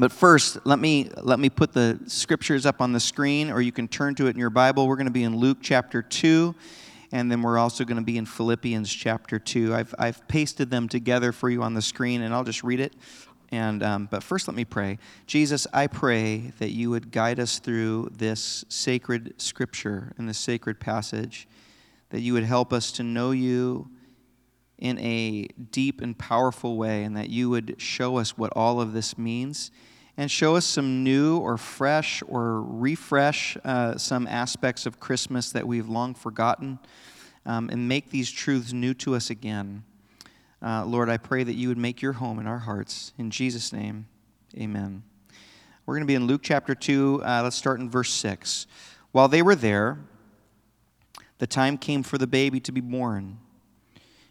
But first, let me, let me put the scriptures up on the screen, or you can turn to it in your Bible. We're going to be in Luke chapter 2, and then we're also going to be in Philippians chapter 2. I've, I've pasted them together for you on the screen, and I'll just read it. And, um, but first, let me pray. Jesus, I pray that you would guide us through this sacred scripture and this sacred passage, that you would help us to know you in a deep and powerful way, and that you would show us what all of this means and show us some new or fresh or refresh uh, some aspects of Christmas that we've long forgotten um, and make these truths new to us again. Uh, Lord, I pray that you would make your home in our hearts. In Jesus' name, amen. We're going to be in Luke chapter 2. Uh, let's start in verse 6. While they were there, the time came for the baby to be born,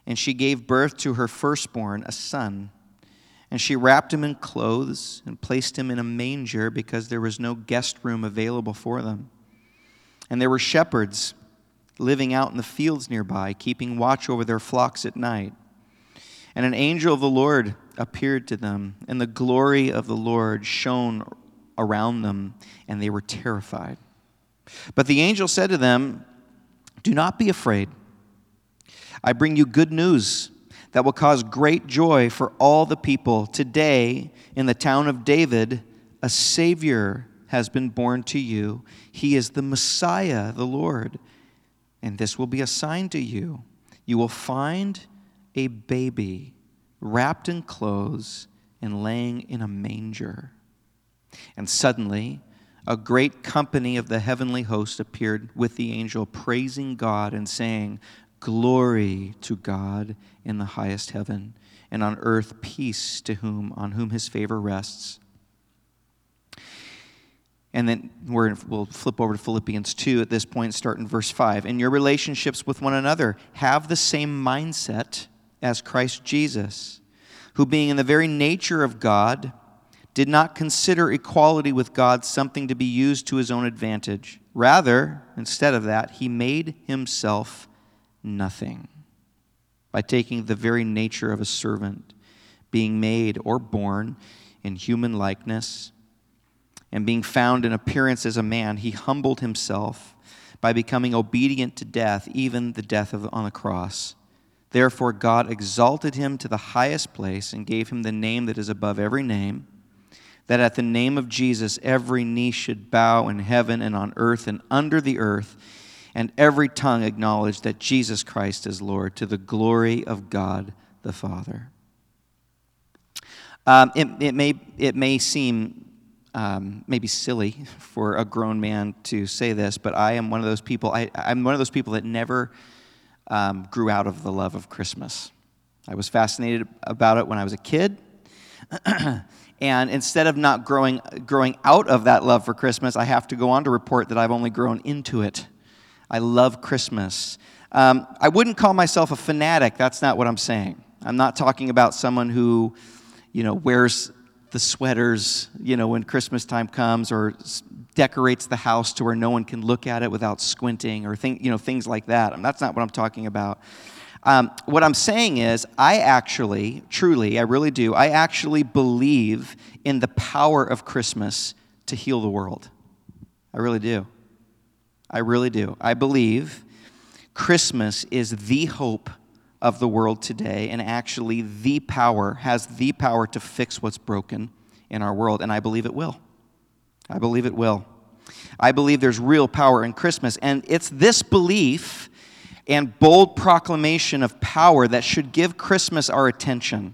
and she gave birth to her firstborn, a son. And she wrapped him in clothes and placed him in a manger because there was no guest room available for them. And there were shepherds living out in the fields nearby, keeping watch over their flocks at night. And an angel of the Lord appeared to them, and the glory of the Lord shone around them, and they were terrified. But the angel said to them, Do not be afraid. I bring you good news that will cause great joy for all the people. Today, in the town of David, a Savior has been born to you. He is the Messiah, the Lord. And this will be a sign to you. You will find a baby wrapped in clothes and laying in a manger. And suddenly, a great company of the heavenly host appeared with the angel, praising God and saying, Glory to God in the highest heaven, and on earth peace to whom on whom his favor rests. And then we will flip over to Philippians 2 at this point, start in verse 5. In your relationships with one another, have the same mindset as Christ Jesus, who, being in the very nature of God, did not consider equality with God something to be used to his own advantage. Rather, instead of that, he made himself nothing by taking the very nature of a servant, being made or born in human likeness, and being found in appearance as a man, he humbled himself by becoming obedient to death, even the death of, on the cross. Therefore, God exalted him to the highest place and gave him the name that is above every name, that at the name of Jesus every knee should bow in heaven and on earth and under the earth and every tongue acknowledge that Jesus Christ is Lord to the glory of God the Father. Um, it, it, may, it may seem um, maybe silly for a grown man to say this, but I am one of those people, I, I'm one of those people that never um, grew out of the love of Christmas. I was fascinated about it when I was a kid. and instead of not growing, growing out of that love for Christmas, I have to go on to report that I've only grown into it. I love Christmas. Um, I wouldn't call myself a fanatic. That's not what I'm saying. I'm not talking about someone who, you know, wears the sweaters, you know, when Christmas time comes, or decorates the house to where no one can look at it without squinting, or think, you know, things like that. That's not what I'm talking about. Um, what I'm saying is, I actually, truly, I really do, I actually believe in the power of Christmas to heal the world. I really do. I really do. I believe Christmas is the hope of the world today and actually the power, has the power to fix what's broken in our world. And I believe it will. I believe it will. I believe there's real power in Christmas. And it's this belief and bold proclamation of power that should give Christmas our attention.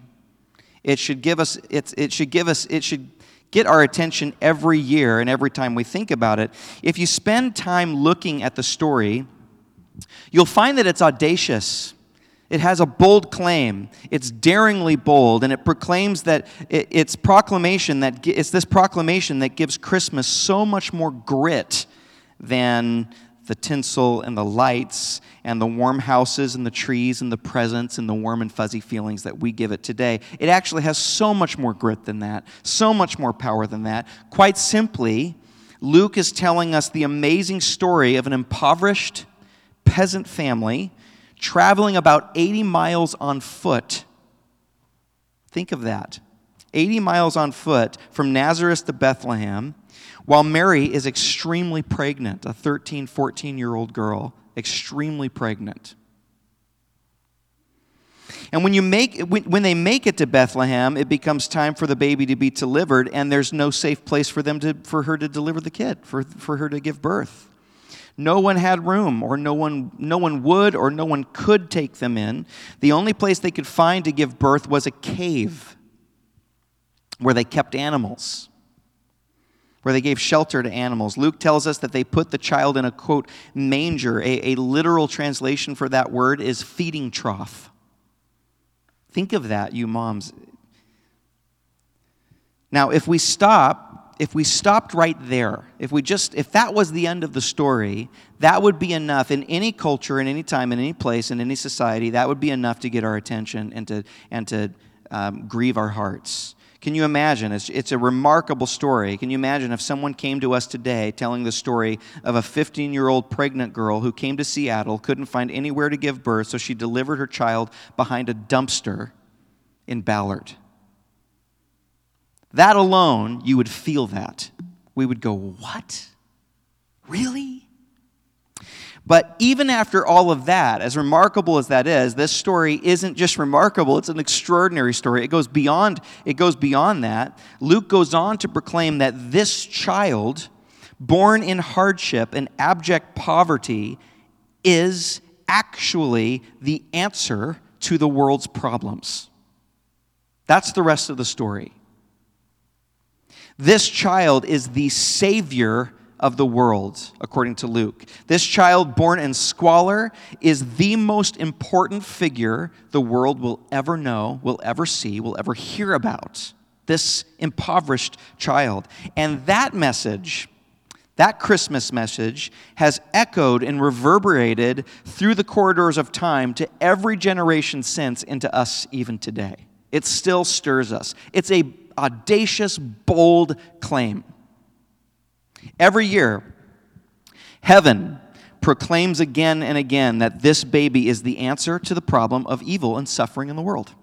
It should give us, it, it should give us, it should get our attention every year and every time we think about it. If you spend time looking at the story, you'll find that it's audacious. It has a bold claim. It's daringly bold, and it proclaims that it's proclamation that it's this proclamation that gives Christmas so much more grit than the tinsel and the lights and the warm houses and the trees and the presents and the warm and fuzzy feelings that we give it today. It actually has so much more grit than that, so much more power than that. Quite simply, Luke is telling us the amazing story of an impoverished peasant family traveling about 80 miles on foot. Think of that 80 miles on foot from Nazareth to Bethlehem, while Mary is extremely pregnant, a 13, 14 year old girl, extremely pregnant. And when, you make, when, they make it to Bethlehem, it becomes time for the baby to be delivered, and there's no safe place for, them to, for her to deliver the kid, for, for her to give birth. No one had room, or no one, no one would, or no one could take them in. The only place they could find to give birth was a cave where they kept animals, where they gave shelter to animals. Luke tells us that they put the child in a quote, manger. A, a literal translation for that word is feeding trough. Think of that, you moms. Now, if we stop, if we stopped right there, if we just, if that was the end of the story, that would be enough in any culture, in any time, in any place, in any society, that would be enough to get our attention and to, and to um, grieve our hearts. Can you imagine? It's, it's a remarkable story. Can you imagine if someone came to us today telling the story of a 15 year old pregnant girl who came to Seattle, couldn't find anywhere to give birth, so she delivered her child behind a dumpster in Ballard? That alone, you would feel that. We would go, What? Really? But even after all of that, as remarkable as that is, this story isn't just remarkable, it's an extraordinary story. It goes beyond, it goes beyond that. Luke goes on to proclaim that this child, born in hardship and abject poverty, is actually the answer to the world's problems. That's the rest of the story. This child is the Savior of the world, according to Luke. This child born in squalor is the most important figure the world will ever know, will ever see, will ever hear about. This impoverished child. And that message, that Christmas message, has echoed and reverberated through the corridors of time to every generation since into us even today. It still stirs us. It's a audacious, bold claim. Every year, heaven proclaims again and again that this baby is the answer to the problem of evil and suffering in the world.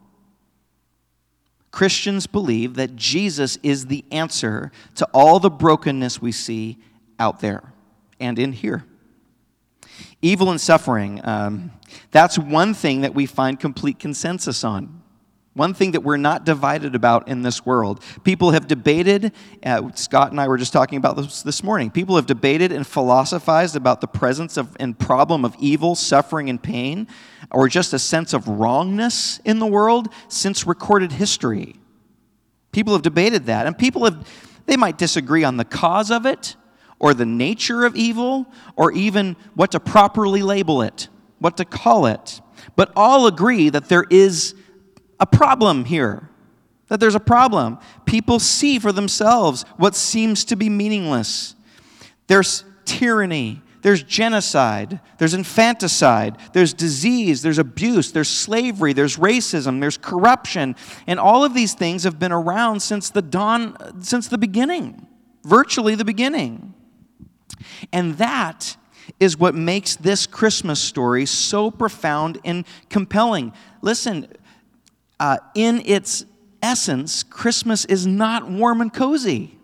Christians believe that Jesus is the answer to all the brokenness we see out there and in here. Evil and suffering, um, that's one thing that we find complete consensus on. One thing that we're not divided about in this world. People have debated, uh, Scott and I were just talking about this this morning. People have debated and philosophized about the presence of and problem of evil, suffering, and pain, or just a sense of wrongness in the world since recorded history. People have debated that, and people have, they might disagree on the cause of it, or the nature of evil, or even what to properly label it, what to call it. But all agree that there is a problem here. That there's a problem. People see for themselves what seems to be meaningless. There's tyranny, there's genocide, there's infanticide, there's disease, there's abuse, there's slavery, there's racism, there's corruption, and all of these things have been around since the dawn, since the beginning, virtually the beginning. And that is what makes this Christmas story so profound and compelling. Listen, uh, in its essence, Christmas is not warm and cozy.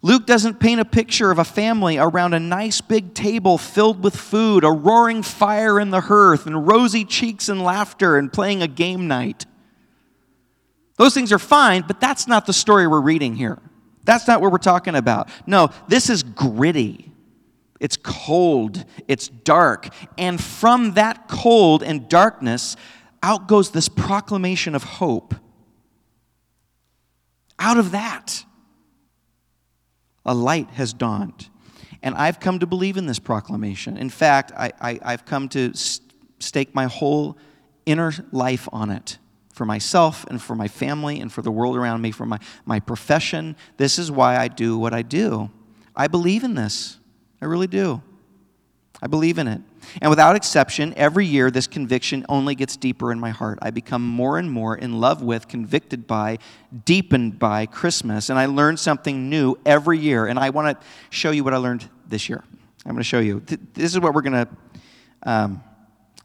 Luke doesn't paint a picture of a family around a nice big table filled with food, a roaring fire in the hearth, and rosy cheeks and laughter, and playing a game night. Those things are fine, but that's not the story we're reading here. That's not what we're talking about. No, this is gritty. It's cold, it's dark. And from that cold and darkness, out goes this proclamation of hope. Out of that, a light has dawned. And I've come to believe in this proclamation. In fact, I, have come to stake my whole inner life on it for myself and for my family and for the world around me, for my, my profession. This is why I do what I do. I believe in this. I really do. I believe in it. And without exception, every year this conviction only gets deeper in my heart. I become more and more in love with, convicted by, deepened by Christmas. And I learn something new every year. And I want to show you what I learned this year. I'm going to show you. This is what we're going to um,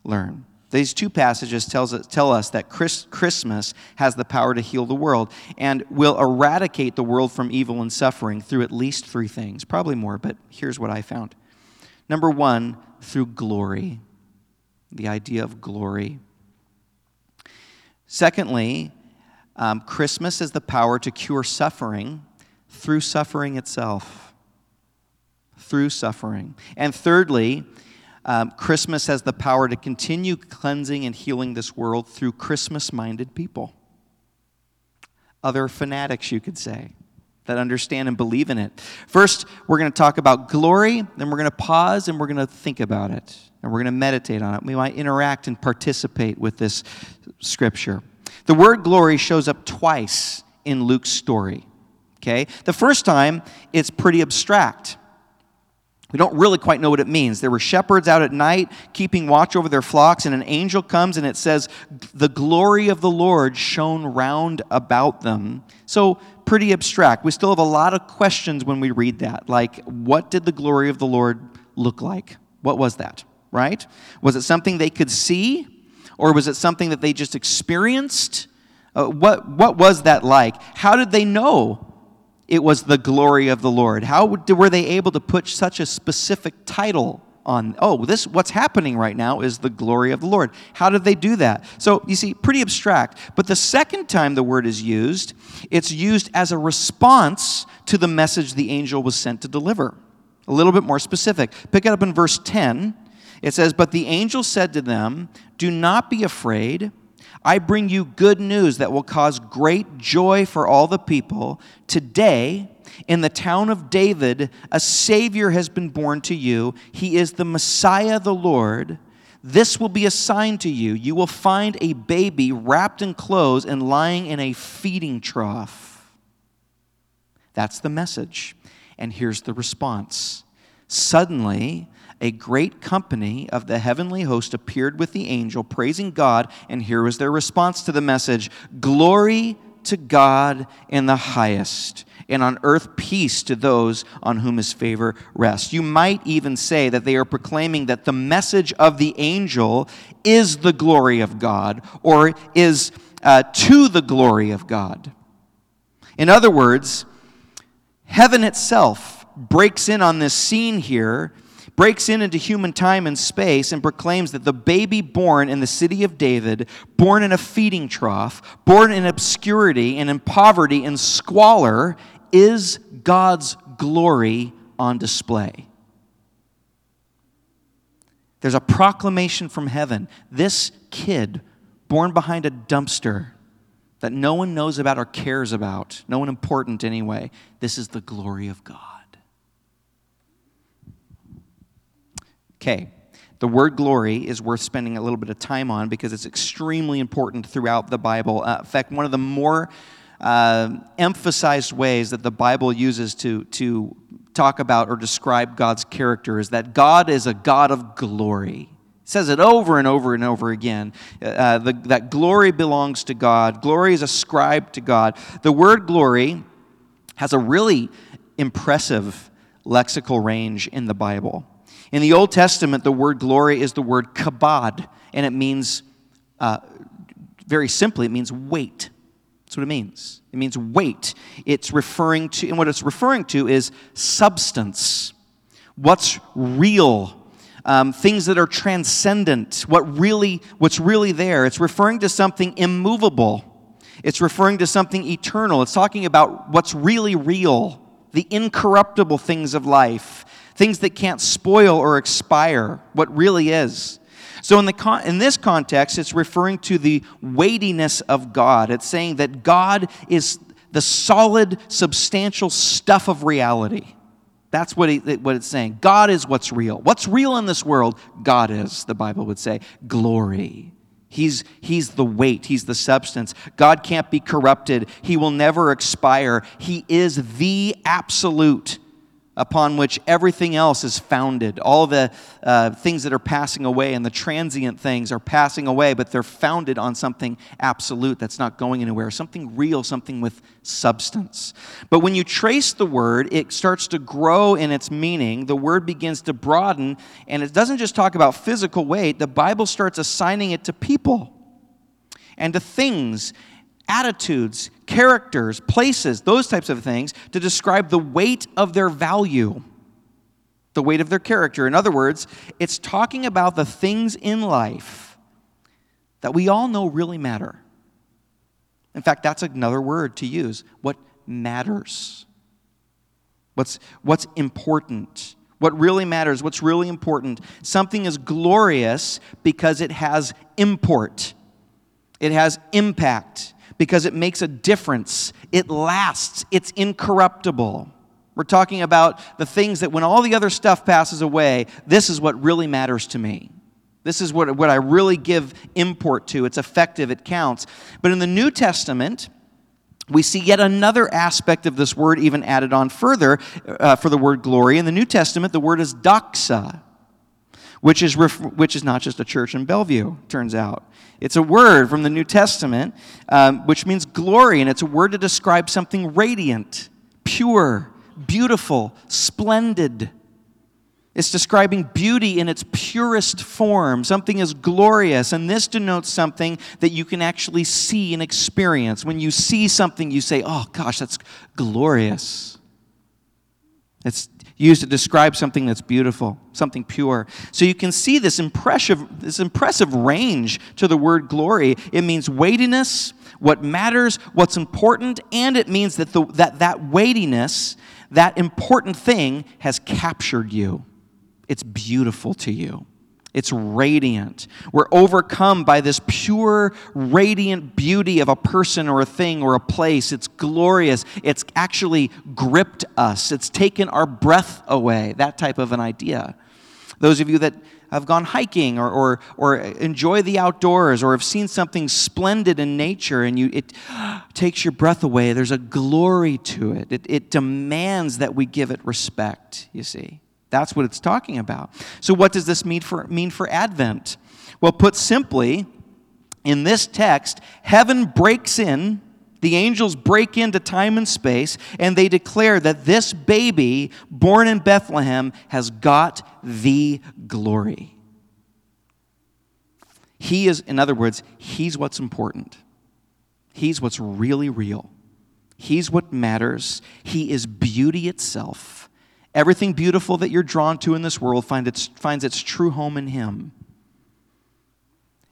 learn. These two passages tells tell us that Chris, Christmas has the power to heal the world and will eradicate the world from evil and suffering through at least three things, probably more, but here's what I found. Number one, through glory, the idea of glory. Secondly, um, Christmas has the power to cure suffering through suffering itself. Through suffering. And thirdly, um, Christmas has the power to continue cleansing and healing this world through Christmas minded people. Other fanatics, you could say, that understand and believe in it. First, we're going to talk about glory, then we're going to pause and we're going to think about it, and we're going to meditate on it. We might interact and participate with this scripture. The word glory shows up twice in Luke's story. Okay? The first time, it's pretty abstract. We don't really quite know what it means. There were shepherds out at night keeping watch over their flocks, and an angel comes and it says, The glory of the Lord shone round about them. So, pretty abstract. We still have a lot of questions when we read that. Like, what did the glory of the Lord look like? What was that, right? Was it something they could see, or was it something that they just experienced? Uh, what, what was that like? How did they know it was the glory of the Lord? How were they able to put such a specific title on, oh, this, what's happening right now is the glory of the Lord? How did they do that? So, you see, pretty abstract. But the second time the word is used, it's used as a response to the message the angel was sent to deliver. A little bit more specific. Pick it up in verse 10. It says, But the angel said to them, Do not be afraid. I bring you good news that will cause great joy for all the people. Today, in the town of David, a Savior has been born to you. He is the Messiah, the Lord. This will be a sign to you. You will find a baby wrapped in clothes and lying in a feeding trough. That's the message. And here's the response. Suddenly, a great company of the heavenly host appeared with the angel, praising God. And here was their response to the message Glory to God in the highest, and on earth peace to those on whom his favor rests. You might even say that they are proclaiming that the message of the angel is the glory of God, or is uh, to the glory of God. In other words, heaven itself breaks in on this scene here breaks in into human time and space and proclaims that the baby born in the city of David, born in a feeding trough, born in obscurity and in poverty and squalor, is God's glory on display. There's a proclamation from heaven. This kid, born behind a dumpster, that no one knows about or cares about, no one important anyway, this is the glory of God. Okay, the word glory is worth spending a little bit of time on because it's extremely important throughout the Bible. Uh, in fact, one of the more uh, emphasized ways that the Bible uses to, to talk about or describe God's character is that God is a God of glory. It says it over and over and over again. Uh, uh the, that glory belongs to God, glory is ascribed to God. The word glory has a really impressive lexical range in the Bible. In the Old Testament, the word glory is the word kabod, and it means, uh, very simply, it means weight. That's what it means. It means weight. It's referring to, and what it's referring to is substance. What's real? Um, things that are transcendent. What really, what's really there? It's referring to something immovable. It's referring to something eternal. It's talking about what's really real, the incorruptible things of life things that can't spoil or expire, what really is. So, in, the con- in this context, it's referring to the weightiness of God. It's saying that God is the solid, substantial stuff of reality. That's what, he, what it's saying. God is what's real. What's real in this world? God is, the Bible would say. Glory. He's, he's the weight, He's the substance. God can't be corrupted, He will never expire. He is the absolute upon which everything else is founded. All the uh, things that are passing away and the transient things are passing away, but they're founded on something absolute that's not going anywhere, something real, something with substance. But when you trace the word, it starts to grow in its meaning. The word begins to broaden, and it doesn't just talk about physical weight, the Bible starts assigning it to people and to things attitudes, characters, places, those types of things to describe the weight of their value, the weight of their character. In other words, it's talking about the things in life that we all know really matter. In fact, that's another word to use. What matters? What's, what's important? What really matters? What's really important? Something is glorious because it has import, it has impact because it makes a difference. It lasts, it's incorruptible. We're talking about the things that when all the other stuff passes away, this is what really matters to me. This is what, what I really give import to. It's effective, it counts. But in the New Testament, we see yet another aspect of this word even added on further uh, for the word glory. In the New Testament, the word is doxa, which is, ref- which is not just a church in Bellevue, turns out. It's a word from the New Testament, um, which means glory, and it's a word to describe something radiant, pure, beautiful, splendid. It's describing beauty in its purest form. Something is glorious, and this denotes something that you can actually see and experience. When you see something, you say, Oh gosh, that's glorious. It's used to describe something that's beautiful, something pure. So you can see this impressive, this impressive range to the word glory. It means weightiness, what matters, what's important, and it means that the, that, that weightiness, that important thing, has captured you. It's beautiful to you. It's radiant. We're overcome by this pure, radiant beauty of a person or a thing or a place. It's glorious. It's actually gripped us, it's taken our breath away. That type of an idea. Those of you that have gone hiking or, or, or enjoy the outdoors or have seen something splendid in nature and you, it takes your breath away, there's a glory to it. It, it demands that we give it respect, you see. That's what it's talking about. So, what does this mean for, mean for Advent? Well, put simply, in this text, heaven breaks in, the angels break into time and space, and they declare that this baby born in Bethlehem has got the glory. He is, in other words, he's what's important. He's what's really real. He's what matters. He is beauty itself. Everything beautiful that you're drawn to in this world find its, finds its true home in Him.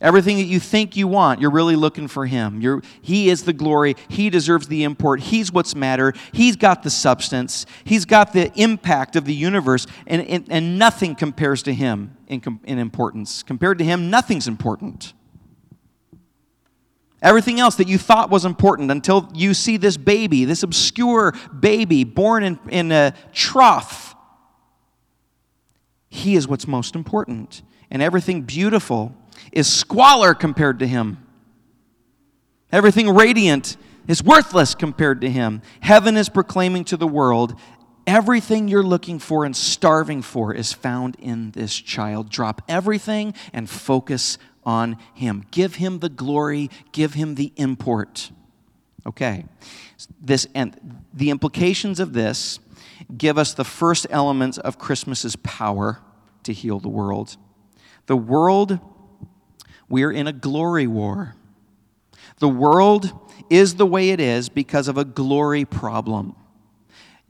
Everything that you think you want, you're really looking for Him. You're, he is the glory. He deserves the import. He's what's matter. He's got the substance. He's got the impact of the universe, and, and, and nothing compares to Him in, in importance. Compared to Him, nothing's important. Everything else that you thought was important until you see this baby, this obscure baby born in, in a trough. He is what's most important. And everything beautiful is squalor compared to him. Everything radiant is worthless compared to him. Heaven is proclaiming to the world everything you're looking for and starving for is found in this child. Drop everything and focus on him. Give him the glory, give him the import. Okay. This and the implications of this give us the first elements of Christmas's power to heal the world. The world we're in a glory war. The world is the way it is because of a glory problem.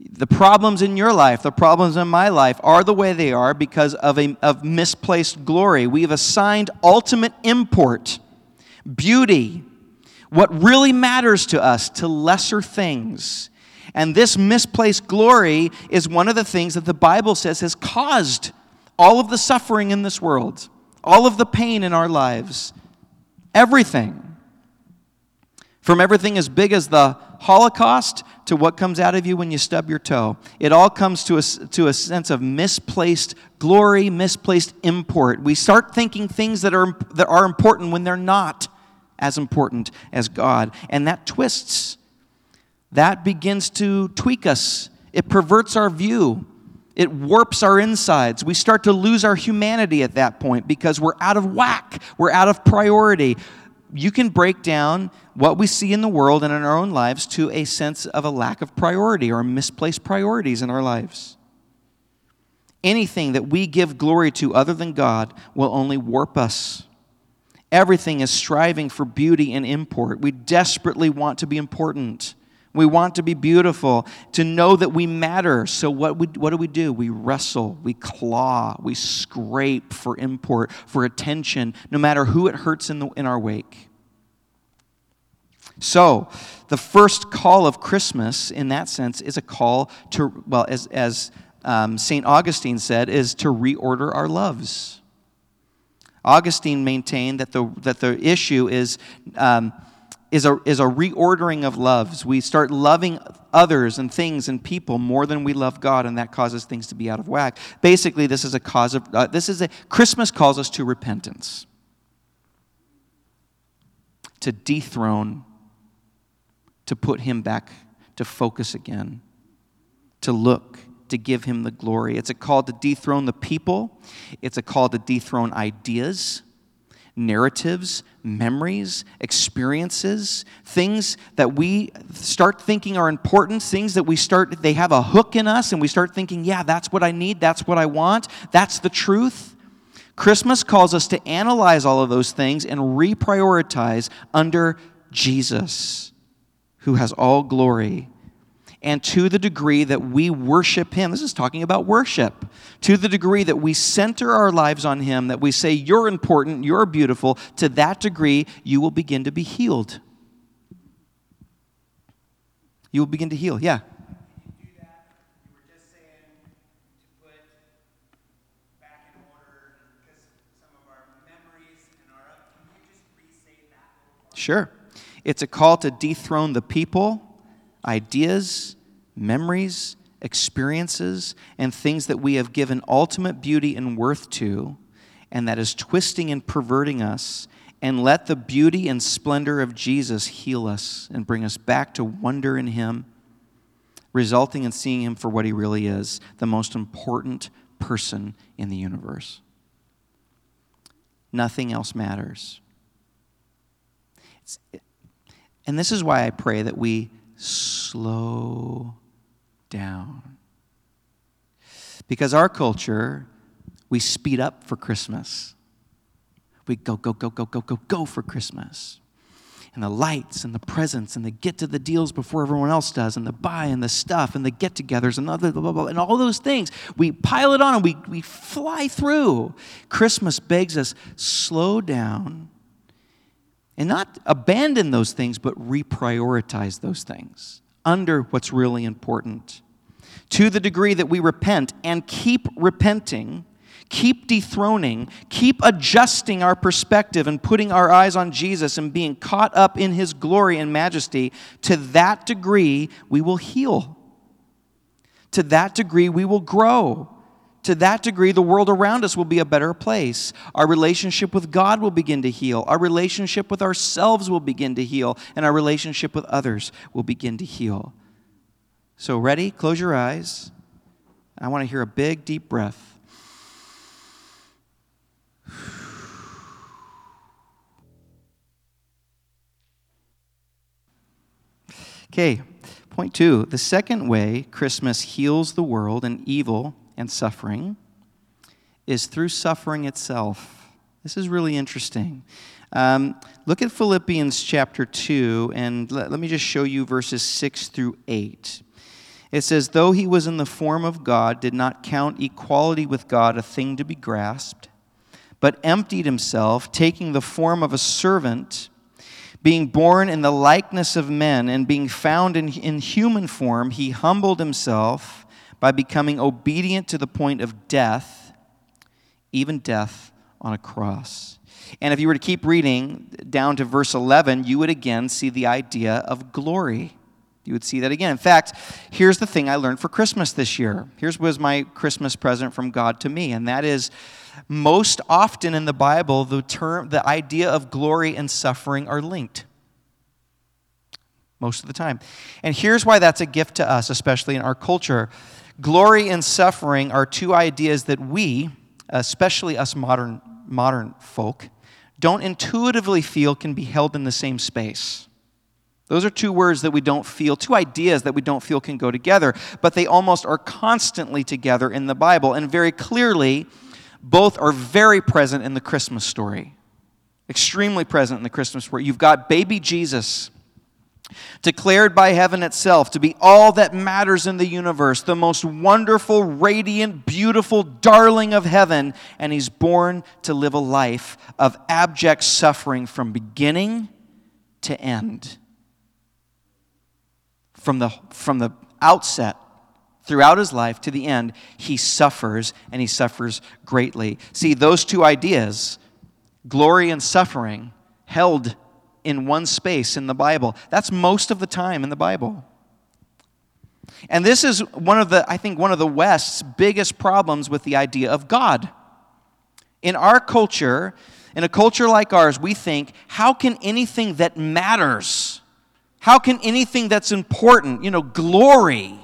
The problems in your life, the problems in my life are the way they are because of, a, of misplaced glory. We've assigned ultimate import, beauty, what really matters to us, to lesser things. And this misplaced glory is one of the things that the Bible says has caused all of the suffering in this world, all of the pain in our lives, everything. From everything as big as the Holocaust to what comes out of you when you stub your toe. It all comes to a, to a sense of misplaced glory, misplaced import. We start thinking things that are, that are important when they're not as important as God. And that twists. That begins to tweak us. It perverts our view. It warps our insides. We start to lose our humanity at that point because we're out of whack. We're out of priority. You can break down what we see in the world and in our own lives to a sense of a lack of priority or misplaced priorities in our lives. Anything that we give glory to other than God will only warp us. Everything is striving for beauty and import. We desperately want to be important. We want to be beautiful, to know that we matter. So, what, we, what do we do? We wrestle, we claw, we scrape for import, for attention, no matter who it hurts in, the, in our wake. So, the first call of Christmas, in that sense, is a call to, well, as, as um, St. Augustine said, is to reorder our loves. Augustine maintained that the, that the issue is. Um, is a, is a reordering of loves. We start loving others and things and people more than we love God, and that causes things to be out of whack. Basically, this is a cause of, uh, this is a, Christmas calls us to repentance, to dethrone, to put Him back, to focus again, to look, to give Him the glory. It's a call to dethrone the people, it's a call to dethrone ideas narratives, memories, experiences, things that we start thinking are important, things that we start, they have a hook in us, and we start thinking, yeah, that's what I need, that's what I want, that's the truth. Christmas calls us to analyze all of those things and reprioritize under Jesus, who has all glory and to the degree that we worship Him, this is talking about worship, to the degree that we center our lives on Him, that we say, You're important, you're beautiful, to that degree, you will begin to be healed. You will begin to heal, yeah. Sure. It's a call to dethrone the people ideas, memories, experiences, and things that we have given ultimate beauty and worth to, and that is twisting and perverting us. And let the beauty and splendor of Jesus heal us and bring us back to wonder in Him, resulting in seeing Him for what He really is the most important person in the universe. Nothing else matters. It's, and this is why I pray that we slow down. Because our culture, we speed up for Christmas. We go, go, go, go, go, go, go for Christmas. And the lights and the presents and the get to the deals before everyone else does and the buy and the stuff and the get togethers and, blah, blah, blah, and all those things. We pile it on and we, we fly through. Christmas begs us slow down and not abandon those things, but reprioritize those things under what's really important. To the degree that we repent and keep repenting, keep dethroning, keep adjusting our perspective and putting our eyes on Jesus and being caught up in his glory and majesty, to that degree we will heal. To that degree we will grow to that degree, the world around us will be a better place. Our relationship with God will begin to heal. Our relationship with ourselves will begin to heal. And our relationship with others will begin to heal. So, ready? Close your eyes. I want to hear a big, deep breath. Okay, point two. The second way Christmas heals the world and evil and suffering is through suffering itself. This is really interesting. Um, look at Philippians chapter 2, and let, let me just show you verses 6 through 8. It says, Though he was in the form of God, did not count equality with God a thing to be grasped, but emptied himself, taking the form of a servant, being born in the likeness of men, and being found in, in human form, he humbled himself by becoming obedient to the point of death, even death on a cross. And if you were to keep reading down to verse 11, you would again see the idea of glory. You would see that again. In fact, here's the thing I learned for Christmas this year. Here's was my Christmas present from God to me, and that is most often in the Bible, the term the idea of glory and suffering are linked. Most of the time. And here's why that's a gift to us, especially in our culture. Glory and suffering are two ideas that we, especially us modern, modern folk, don't intuitively feel can be held in the same space. Those are two words that we don't feel, two ideas that we don't feel can go together, but they almost are constantly together in the Bible. And very clearly, both are very present in the Christmas story. Extremely present in the Christmas story. You've got baby Jesus declared by heaven itself to be all that matters in the universe, the most wonderful, radiant, beautiful darling of heaven, and he's born to live a life of abject suffering from beginning to end. From the, from the outset, throughout his life to the end, he suffers and he suffers greatly. See, those two ideas, glory and suffering, held in one space in the Bible. That's most of the time in the Bible. And this is one of the, I think, one of the West's biggest problems with the idea of God. In our culture, in a culture like ours, we think, how can anything that matters, how can anything that's important, you know, glory,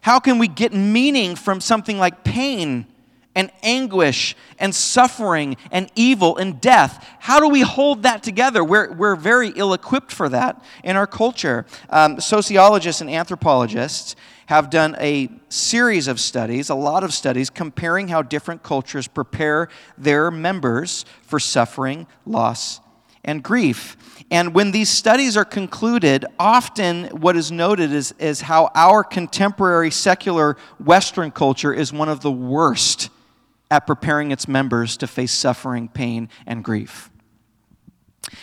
how can we get meaning from something like pain and anguish and suffering and evil and death. How do we hold that together? We're, we're very ill equipped for that in our culture. Um, sociologists and anthropologists have done a series of studies, a lot of studies, comparing how different cultures prepare their members for suffering, loss, and grief. And when these studies are concluded, often what is noted is, is how our contemporary secular Western culture is one of the worst at preparing its members to face suffering, pain, and grief.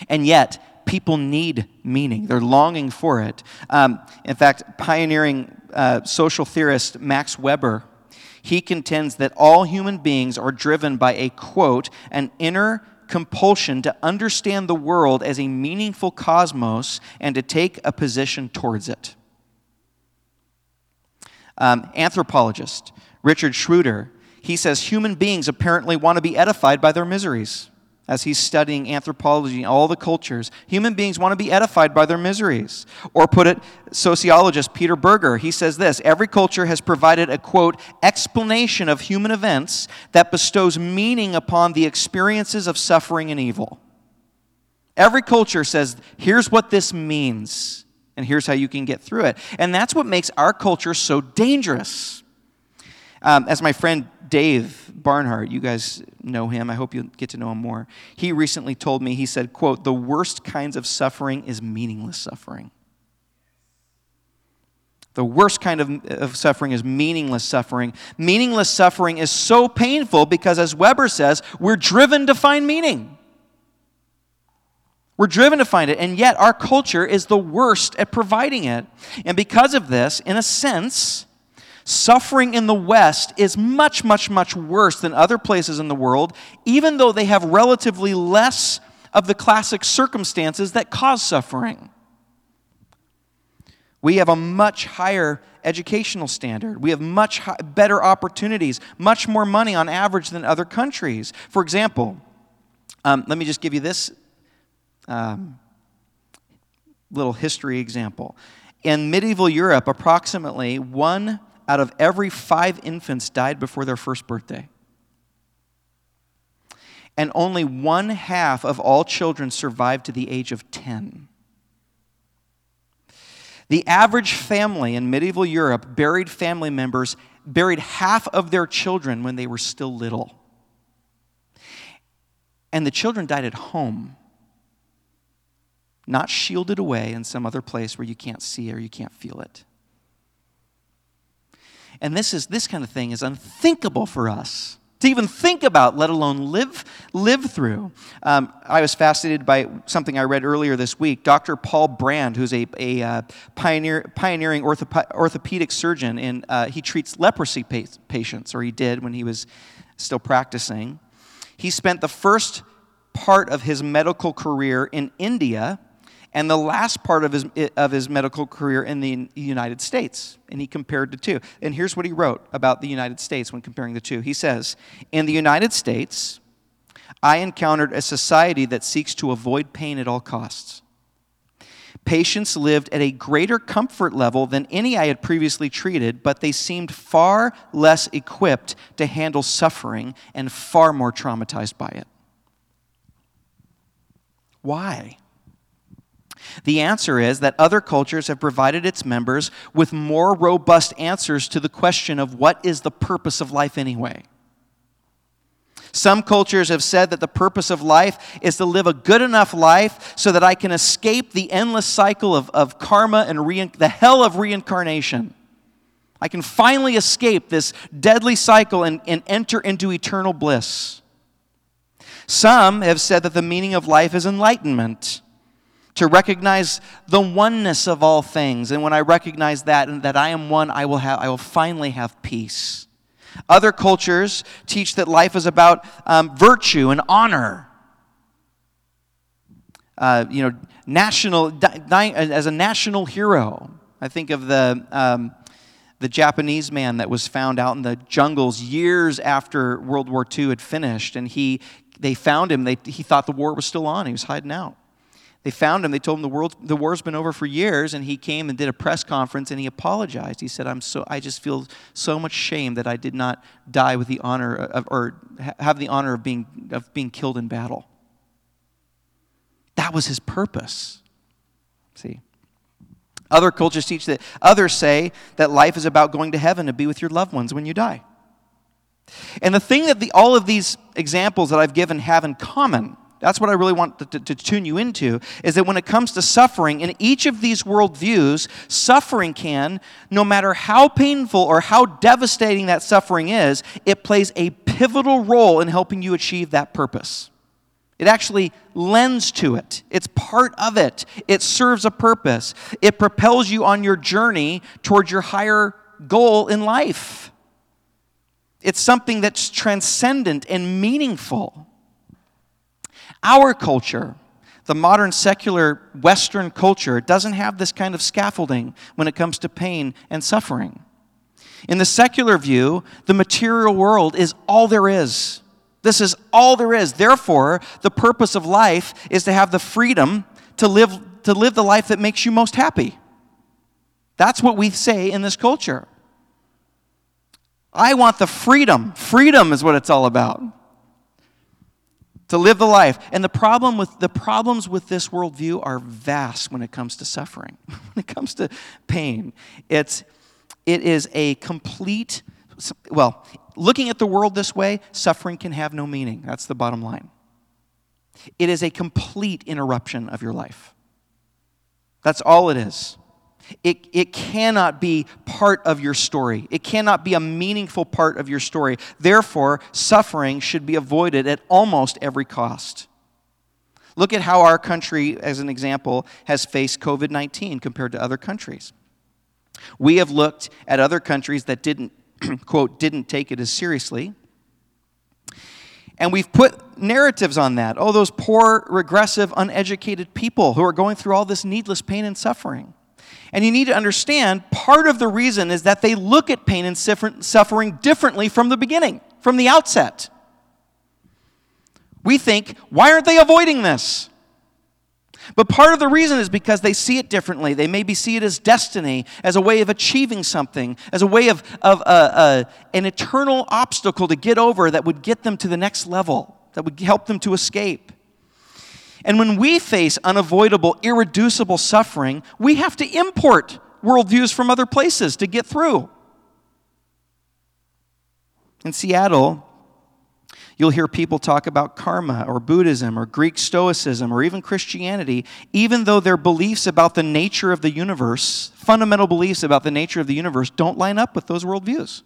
And yet, people need meaning. They're longing for it. Um, in fact, pioneering uh, social theorist Max Weber, he contends that all human beings are driven by a quote, an inner compulsion to understand the world as a meaningful cosmos and to take a position towards it. Um, anthropologist Richard Schroeder he says human beings apparently want to be edified by their miseries. As he's studying anthropology, all the cultures, human beings want to be edified by their miseries. Or put it, sociologist Peter Berger, he says this every culture has provided a quote, explanation of human events that bestows meaning upon the experiences of suffering and evil. Every culture says, here's what this means, and here's how you can get through it. And that's what makes our culture so dangerous. Um, as my friend Dave Barnhart, you guys know him. I hope you get to know him more. He recently told me, he said, quote, the worst kinds of suffering is meaningless suffering. The worst kind of, of suffering is meaningless suffering. Meaningless suffering is so painful because, as Weber says, we're driven to find meaning. We're driven to find it, and yet our culture is the worst at providing it. And because of this, in a sense, Suffering in the West is much, much, much worse than other places in the world, even though they have relatively less of the classic circumstances that cause suffering. We have a much higher educational standard. We have much high, better opportunities, much more money on average than other countries. For example, um, let me just give you this um, little history example. In medieval Europe, approximately one out of every five infants died before their first birthday. And only one half of all children survived to the age of 10. The average family in medieval Europe buried family members, buried half of their children when they were still little. And the children died at home, not shielded away in some other place where you can't see or you can't feel it. And this is this kind of thing is unthinkable for us to even think about, let alone live, live through. Um, I was fascinated by something I read earlier this week. Dr. Paul Brand, who's a, a uh, pioneer, pioneering orthop- orthopedic surgeon, and uh, he treats leprosy pa- patients, or he did when he was still practicing. He spent the first part of his medical career in India and the last part of his, of his medical career in the United States. And he compared the two. And here's what he wrote about the United States when comparing the two. He says, In the United States, I encountered a society that seeks to avoid pain at all costs. Patients lived at a greater comfort level than any I had previously treated, but they seemed far less equipped to handle suffering and far more traumatized by it. Why? The answer is that other cultures have provided its members with more robust answers to the question of what is the purpose of life anyway. Some cultures have said that the purpose of life is to live a good enough life so that I can escape the endless cycle of, of karma and the hell of reincarnation. I can finally escape this deadly cycle and, and enter into eternal bliss. Some have said that the meaning of life is enlightenment, to recognize the oneness of all things. And when I recognize that and that I am one, I will, have, I will finally have peace. Other cultures teach that life is about um, virtue and honor. Uh, you know, national, di- di- as a national hero. I think of the, um, the Japanese man that was found out in the jungles years after World War II had finished, and he, they found him. They, he thought the war was still on. He was hiding out. They found him. They told him the, world, the war's been over for years, and he came and did a press conference and he apologized. He said, I'm so, I just feel so much shame that I did not die with the honor of, or have the honor of being, of being killed in battle. That was his purpose. See? Other cultures teach that, others say that life is about going to heaven to be with your loved ones when you die. And the thing that the, all of these examples that I've given have in common that's what I really want to, to, to, tune you into is that when it comes to suffering, in each of these worldviews, suffering can, no matter how painful or how devastating that suffering is, it plays a pivotal role in helping you achieve that purpose. It actually lends to it, it's part of it, it serves a purpose, it propels you on your journey towards your higher goal in life. It's something that's transcendent and meaningful. Our culture, the modern secular Western culture, doesn't have this kind of scaffolding when it comes to pain and suffering. In the secular view, the material world is all there is. This is all there is. Therefore, the purpose of life is to have the freedom to live, to live the life that makes you most happy. That's what we say in this culture. I want the freedom. Freedom is what it's all about to live the life. And the problem with the problems with this worldview are vast when it comes to suffering, when it comes to pain. It's it is a complete well, looking at the world this way, suffering can have no meaning. That's the bottom line. It is a complete interruption of your life. That's all it is. It, it cannot be part of your story. It cannot be a meaningful part of your story. Therefore, suffering should be avoided at almost every cost. Look at how our country, as an example, has faced COVID 19 compared to other countries. We have looked at other countries that didn't, quote, didn't take it as seriously. And we've put narratives on that. Oh, those poor, regressive, uneducated people who are going through all this needless pain and suffering. And you need to understand part of the reason is that they look at pain and suffering differently from the beginning, from the outset. We think, why aren't they avoiding this? But part of the reason is because they see it differently. They maybe see it as destiny, as a way of achieving something, as a way of, of uh, uh, an eternal obstacle to get over that would get them to the next level, that would help them to escape. And when we face unavoidable, irreducible suffering, we have to import worldviews from other places to get through. In Seattle, you'll hear people talk about karma or Buddhism or Greek Stoicism or even Christianity, even though their beliefs about the nature of the universe, fundamental beliefs about the nature of the universe, don't line up with those worldviews.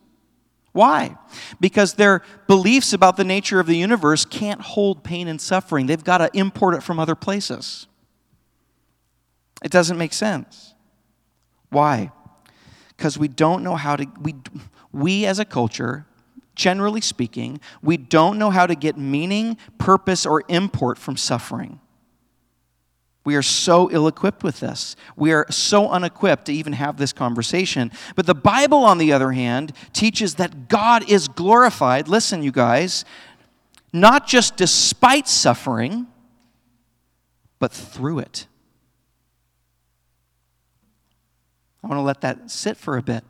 Why? Because their beliefs about the nature of the universe can't hold pain and suffering. They've got to import it from other places. It doesn't make sense. Why? Because we don't know how to, we, we as a culture, generally speaking, we don't know how to get meaning, purpose, or import from suffering. We are so ill equipped with this. We are so unequipped to even have this conversation. But the Bible, on the other hand, teaches that God is glorified, listen, you guys, not just despite suffering, but through it. I want to let that sit for a bit.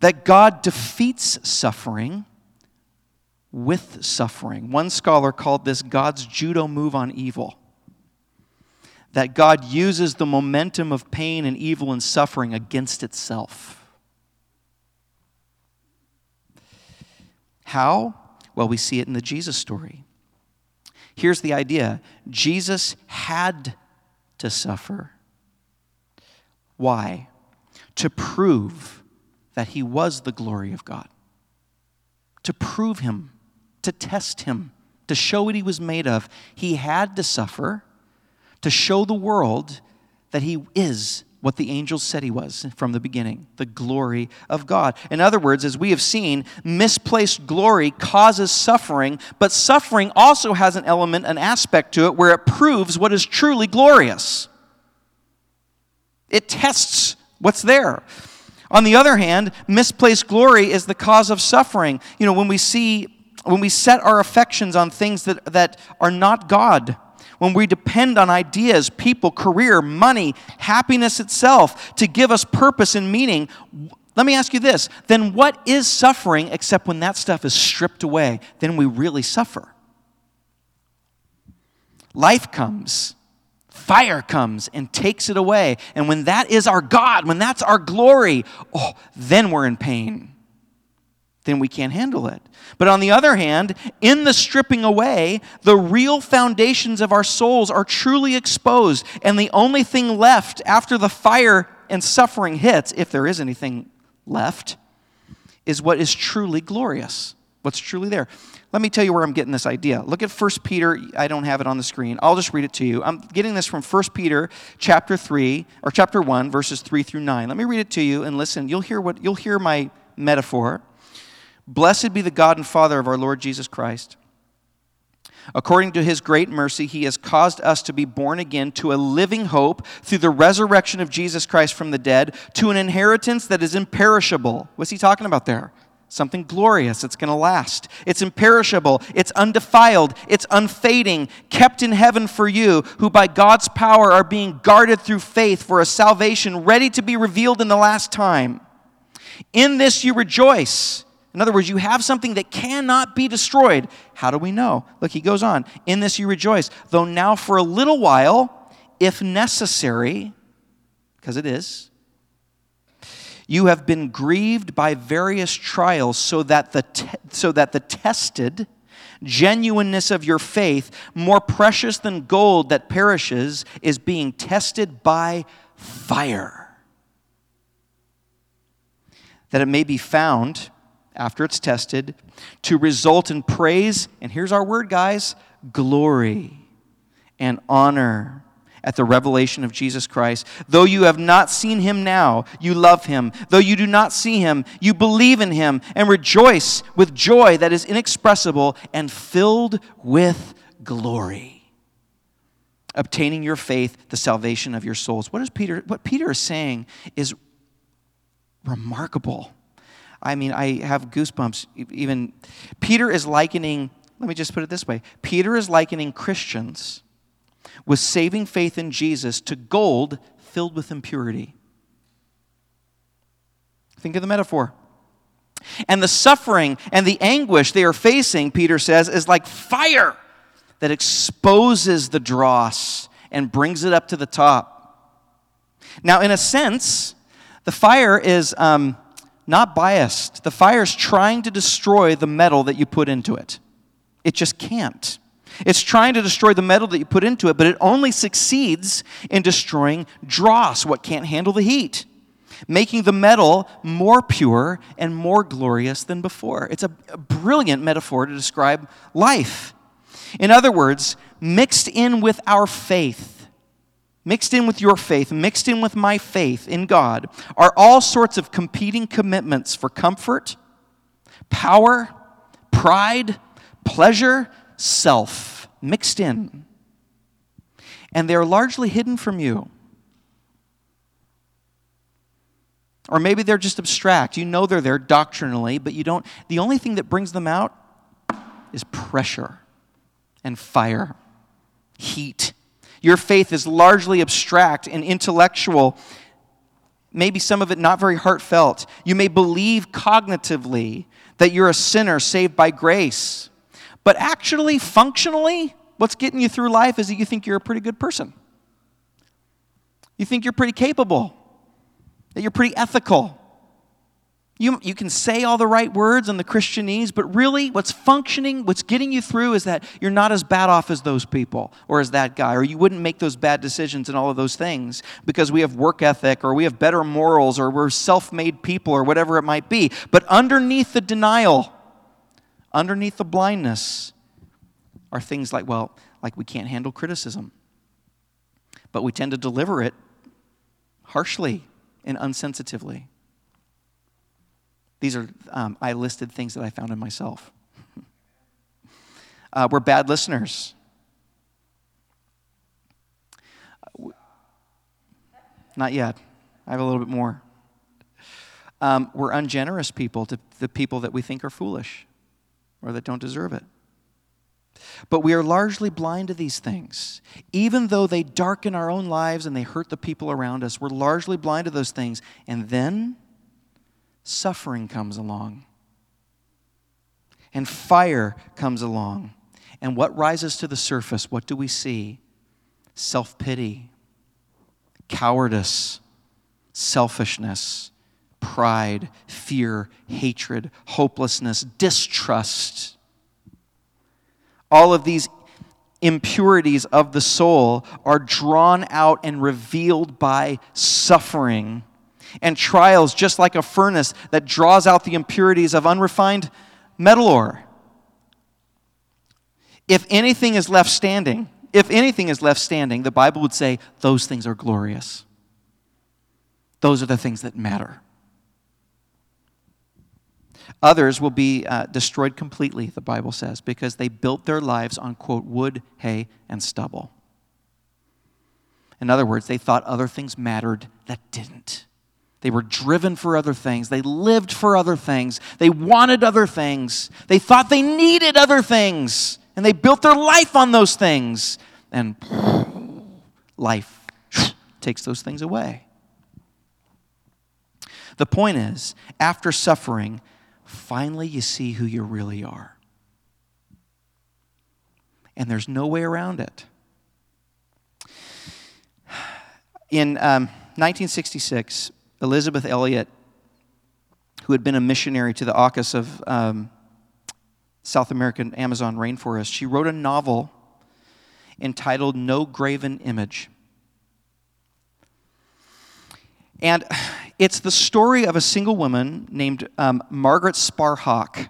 That God defeats suffering with suffering. One scholar called this God's judo move on evil. That God uses the momentum of pain and evil and suffering against itself. How? Well, we see it in the Jesus story. Here's the idea Jesus had to suffer. Why? To prove that he was the glory of God, to prove him, to test him, to show what he was made of. He had to suffer to show the world that he is what the angels said he was from the beginning the glory of God. In other words, as we have seen, misplaced glory causes suffering, but suffering also has an element, an aspect to it where it proves what is truly glorious. It tests what's there. On the other hand, misplaced glory is the cause of suffering. You know, when we see, when we set our affections on things that, that are not God, when we depend on ideas, people, career, money, happiness itself to give us purpose and meaning, let me ask you this then what is suffering except when that stuff is stripped away? Then we really suffer. Life comes, fire comes and takes it away. And when that is our God, when that's our glory, oh, then we're in pain then we can't handle it. But on the other hand, in the stripping away, the real foundations of our souls are truly exposed, and the only thing left after the fire and suffering hits, if there is anything left, is what is truly glorious, what's truly there. Let me tell you where I'm getting this idea. Look at 1 Peter. I don't have it on the screen. I'll just read it to you. I'm getting this from 1 Peter chapter 3 or chapter 1 verses 3 through 9. Let me read it to you and listen. You'll hear what you'll hear my metaphor. Blessed be the God and Father of our Lord Jesus Christ. According to his great mercy, he has caused us to be born again to a living hope through the resurrection of Jesus Christ from the dead, to an inheritance that is imperishable. What's he talking about there? Something glorious. It's going to last. It's imperishable. It's undefiled. It's unfading, kept in heaven for you, who by God's power are being guarded through faith for a salvation ready to be revealed in the last time. In this you rejoice in other words, you have something that cannot be destroyed. How do we know? Look, he goes on. In this you rejoice, though now for a little while, if necessary, because it is, you have been grieved by various trials so that the, te- so that the tested genuineness of your faith, more precious than gold that perishes, is being tested by fire. That it may be found after it's tested, to result in praise, and here's our word, guys glory and honor at the revelation of Jesus Christ. Though you have not seen him now, you love him. Though you do not see him, you believe in him and rejoice with joy that is inexpressible and filled with glory. Obtaining your faith, the salvation of your souls. What is Peter what Peter is saying is remarkable. I mean, I have goosebumps. Even Peter is likening, let me just put it this way Peter is likening Christians with saving faith in Jesus to gold filled with impurity. Think of the metaphor. And the suffering and the anguish they are facing, Peter says, is like fire that exposes the dross and brings it up to the top. Now, in a sense, the fire is. Um, not biased. The fire is trying to destroy the metal that you put into it. It just can't. It's trying to destroy the metal that you put into it, but it only succeeds in destroying dross, what can't handle the heat, making the metal more pure and more glorious than before. It's a, brilliant metaphor to describe life. In other words, mixed in with our faith mixed in with your faith, mixed in with my faith in God, are all sorts of competing commitments for comfort, power, pride, pleasure, self, mixed in. And they're largely hidden from you. Or maybe they're just abstract. You know they're there doctrinally, but you don't. The only thing that brings them out is pressure and fire, heat your faith is largely abstract and intellectual, maybe some of it not very heartfelt. You may believe cognitively that you're a sinner saved by grace. But actually, functionally, what's getting you through life is that you think you're a pretty good person. You think you're pretty capable, that you're pretty ethical. You, you can say all the right words and the Christianese, but really what's functioning, what's getting you through is that you're not as bad off as those people or as that guy, or you wouldn't make those bad decisions and all of those things because we have work ethic or we have better morals or we're self made people or whatever it might be. But underneath the denial, underneath the blindness, are things like, well, like we can't handle criticism, but we tend to deliver it harshly and unsensitively. These are, um, I listed things that I found in myself. uh, we're bad listeners. Not yet. I have a little bit more. Um, we're ungenerous people to the people that we think are foolish or that don't deserve it. But we are largely blind to these things. Even though they darken our own lives and they hurt the people around us, we're largely blind to those things. And then suffering comes along, and fire comes along. And what rises to the surface? What do we see? Self pity, cowardice, selfishness, pride, fear, hatred, hopelessness, distrust. All of these impurities of the soul are drawn out and revealed by suffering and trials, just like a furnace that draws out the impurities of unrefined metal ore. If anything is left standing, if anything is left standing, the Bible would say those things are glorious. Those are the things that matter. Others will be uh, destroyed completely, the Bible says, because they built their lives on, quote, wood, hay, and stubble. In other words, they thought other things mattered that didn't. They were driven for other things. They lived for other things. They wanted other things. They thought they needed other things. And they built their life on those things. And life takes those things away. The point is, after suffering, finally you see who you really are. And there's no way around it. In um, 1966, Elisabeth Elliot, who had been a missionary to the Aucas of um, South American Amazon rainforest, she wrote a novel entitled No Graven Image. And it's the story of a single woman named um, Margaret Sparhawk.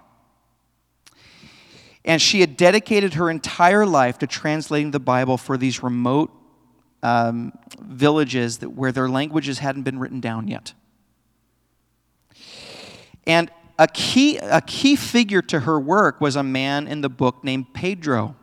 And she had dedicated her entire life to translating the Bible for these remote um, villages that, where their languages hadn't been written down yet. And a key, a key figure to her work was a man in the book named Pedro,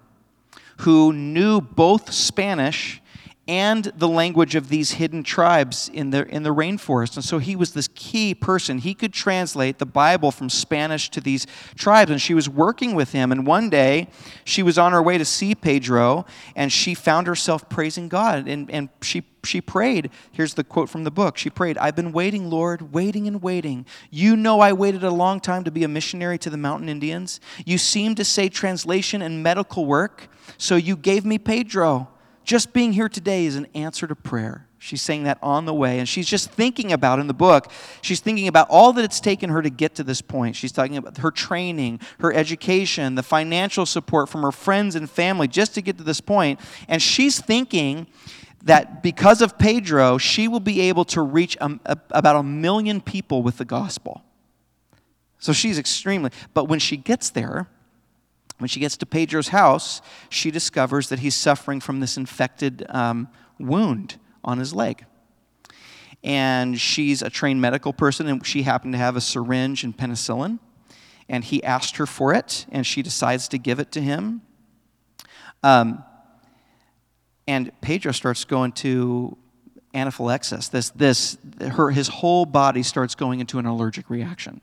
who knew both Spanish and the language of these hidden tribes in the, in the rainforest. And so he was this key person. He could translate the Bible from Spanish to these tribes. And she was working with him. And one day, she was on her way to see Pedro, and she found herself praising God. And, and she, she prayed. Here's the quote from the book. She prayed, I've been waiting, Lord, waiting and waiting. You know I waited a long time to be a missionary to the mountain Indians. You seem to say translation and medical work, so you gave me Pedro. Just being here today is an answer to prayer. She's saying that on the way. And she's just thinking about in the book, she's thinking about all that it's taken her to get to this point. She's talking about her training, her education, the financial support from her friends and family just to get to this point. And she's thinking that because of Pedro, she will be able to reach a, a, about a million people with the gospel. So she's extremely, but when she gets there, when she gets to Pedro's house, she discovers that he's suffering from this infected um, wound on his leg. And she's a trained medical person, and she happened to have a syringe and penicillin. And he asked her for it, and she decides to give it to him. Um, and Pedro starts going to anaphylaxis. This, this, her, his whole body starts going into an allergic reaction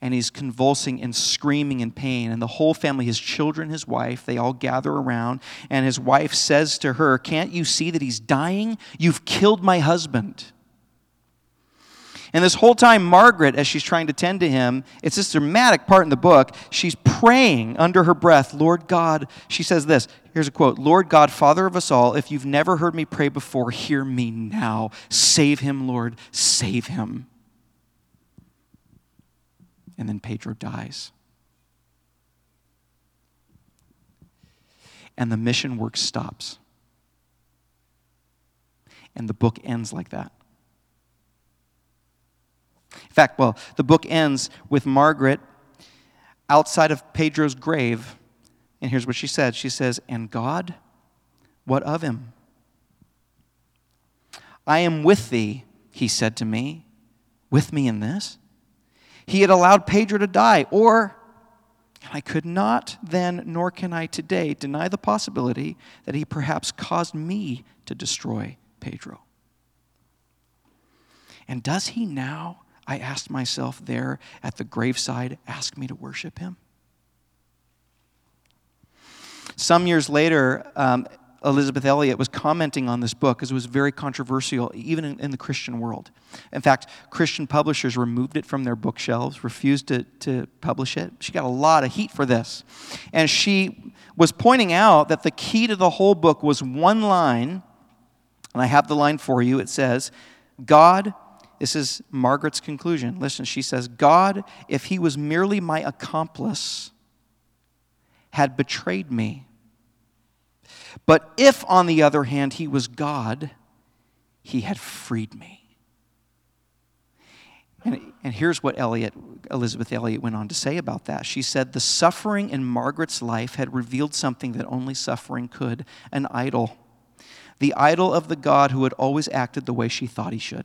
and he's convulsing and screaming in pain. And the whole family, his children, his wife, they all gather around. And his wife says to her, Can't you see that he's dying? You've killed my husband. And this whole time, Margaret, as she's trying to tend to him, it's this dramatic part in the book. She's praying under her breath, Lord God. She says this here's a quote Lord God, Father of us all, if you've never heard me pray before, hear me now. Save him, Lord, save him. And then Pedro dies. And the mission work stops. And the book ends like that. In fact, well, the book ends with Margaret outside of Pedro's grave. And here's what she said She says, And God, what of him? I am with thee, he said to me. With me in this? He had allowed Pedro to die, or I could not then, nor can I today, deny the possibility that he perhaps caused me to destroy Pedro. And does he now I asked myself there at the graveside, ask me to worship him? Some years later, um, Elisabeth Elliot was commenting on this book because it was very controversial, even in, in, the Christian world. In fact, Christian publishers removed it from their bookshelves, refused to, to publish it. She got a lot of heat for this. And she was pointing out that the key to the whole book was one line, and I have the line for you. It says, God this is Margaret's conclusion. Listen, she says, God, if he was merely my accomplice, had betrayed me. But if, on the other hand, he was God, he had freed me. And, and here's what Elliot, Elisabeth Elliot went on to say about that. She said, The suffering in Margaret's life had revealed something that only suffering could an idol. The idol of the God who had always acted the way she thought he should.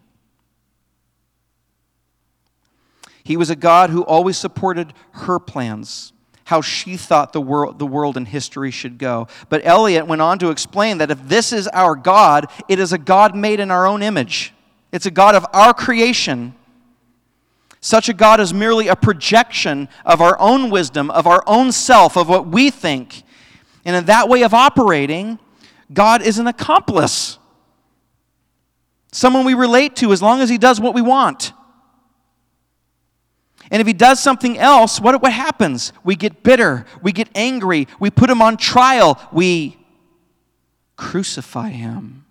He was a God who always supported her plans, how she thought the world, the world and history should go. But Elliot went on to explain that if this is our God, it is a God made in our own image. It's a God of our creation. Such a God is merely a projection of our own wisdom, of our own self, of what we think. And in that way of operating, God is an accomplice. Someone we relate to as long as he does what we want. And if he does something else, what, what happens? We get bitter, we get angry, we put him on trial, we crucify him.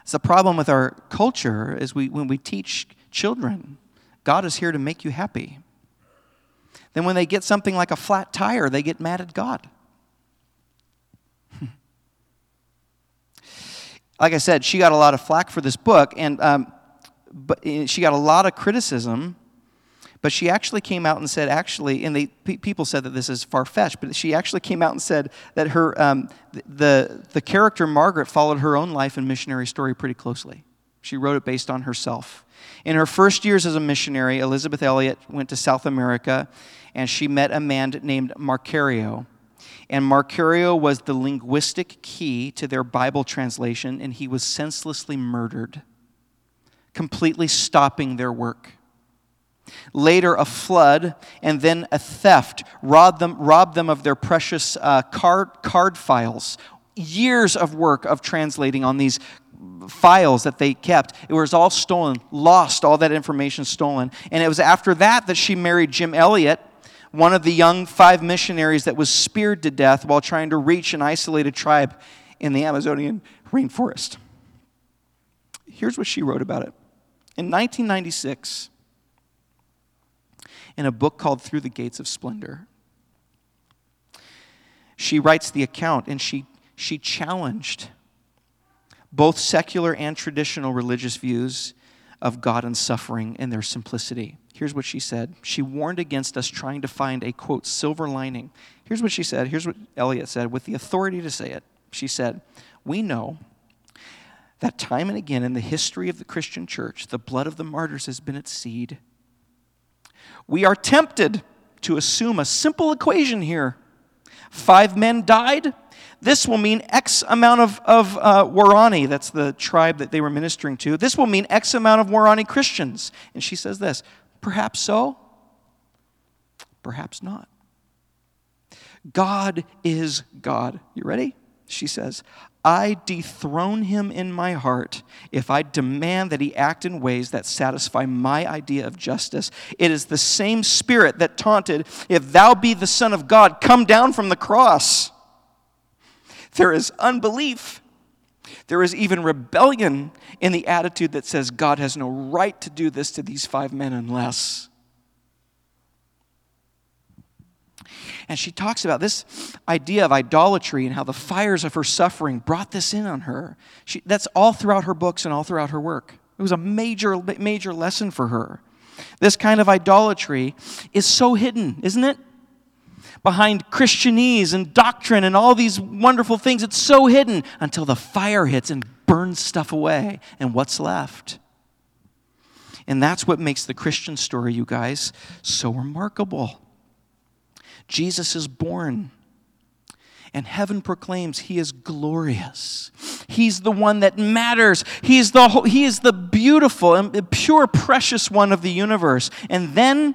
It's the problem with our culture is we, when we teach children, God is here to make you happy. Then when they get something like a flat tire, they get mad at God. like I said, she got a lot of flack for this book, and um, but eh, she got a lot of criticism but she actually came out and said actually and they people said that this is far-fetched but she actually came out and said that her um, the, the character margaret followed her own life and missionary story pretty closely. She wrote it based on herself. In her first years as a missionary Elisabeth Elliot went to south america and she met a man named Macario. And Macario was the linguistic key to their bible translation and he was senselessly murdered completely stopping their work. Later, a flood and then a theft robbed them, robbed them of their precious uh, card, card files. Years of work of translating on these files that they kept. It was all stolen, lost, all that information stolen. And it was after that that she married Jim Elliot, one of the young five missionaries that was speared to death while trying to reach an isolated tribe in the Amazonian rainforest. Here's what she wrote about it. In 1996, in a book called Through the Gates of Splendor, she writes the account and she, she challenged both secular and traditional religious views of God and suffering in their simplicity. Here's what she said. She warned against us trying to find a quote, silver lining. Here's what she said. Here's what Elliot said with the authority to say it. She said, We know that time and again in the history of the Christian church, the blood of the martyrs has been its seed. We are tempted to assume a simple equation here. Five men died. This will mean X amount of, of uh, Waorani, that's the tribe that they were ministering to. This will mean X amount of Waorani Christians. And she says this perhaps so, perhaps not. God is God. You ready? She says, I dethrone him in my heart if I demand that he act in ways that satisfy my idea of justice. It is the same spirit that taunted, If thou be the Son of God, come down from the cross. There is unbelief. There is even rebellion in the attitude that says God has no right to do this to these five men unless. And she talks about this idea of idolatry and how the fires of her suffering brought this in on her. She, that's all throughout her books and all throughout her work. It was a major, major lesson for her. This kind of idolatry is so hidden, isn't it? Behind Christianese and doctrine and all these wonderful things, it's so hidden until the fire hits and burns stuff away. And what's left? And that's what makes the Christian story, you guys, so remarkable. Jesus is born. And heaven proclaims he is glorious. He's the one that matters. He is the, he is the beautiful and pure, precious one of the universe. And then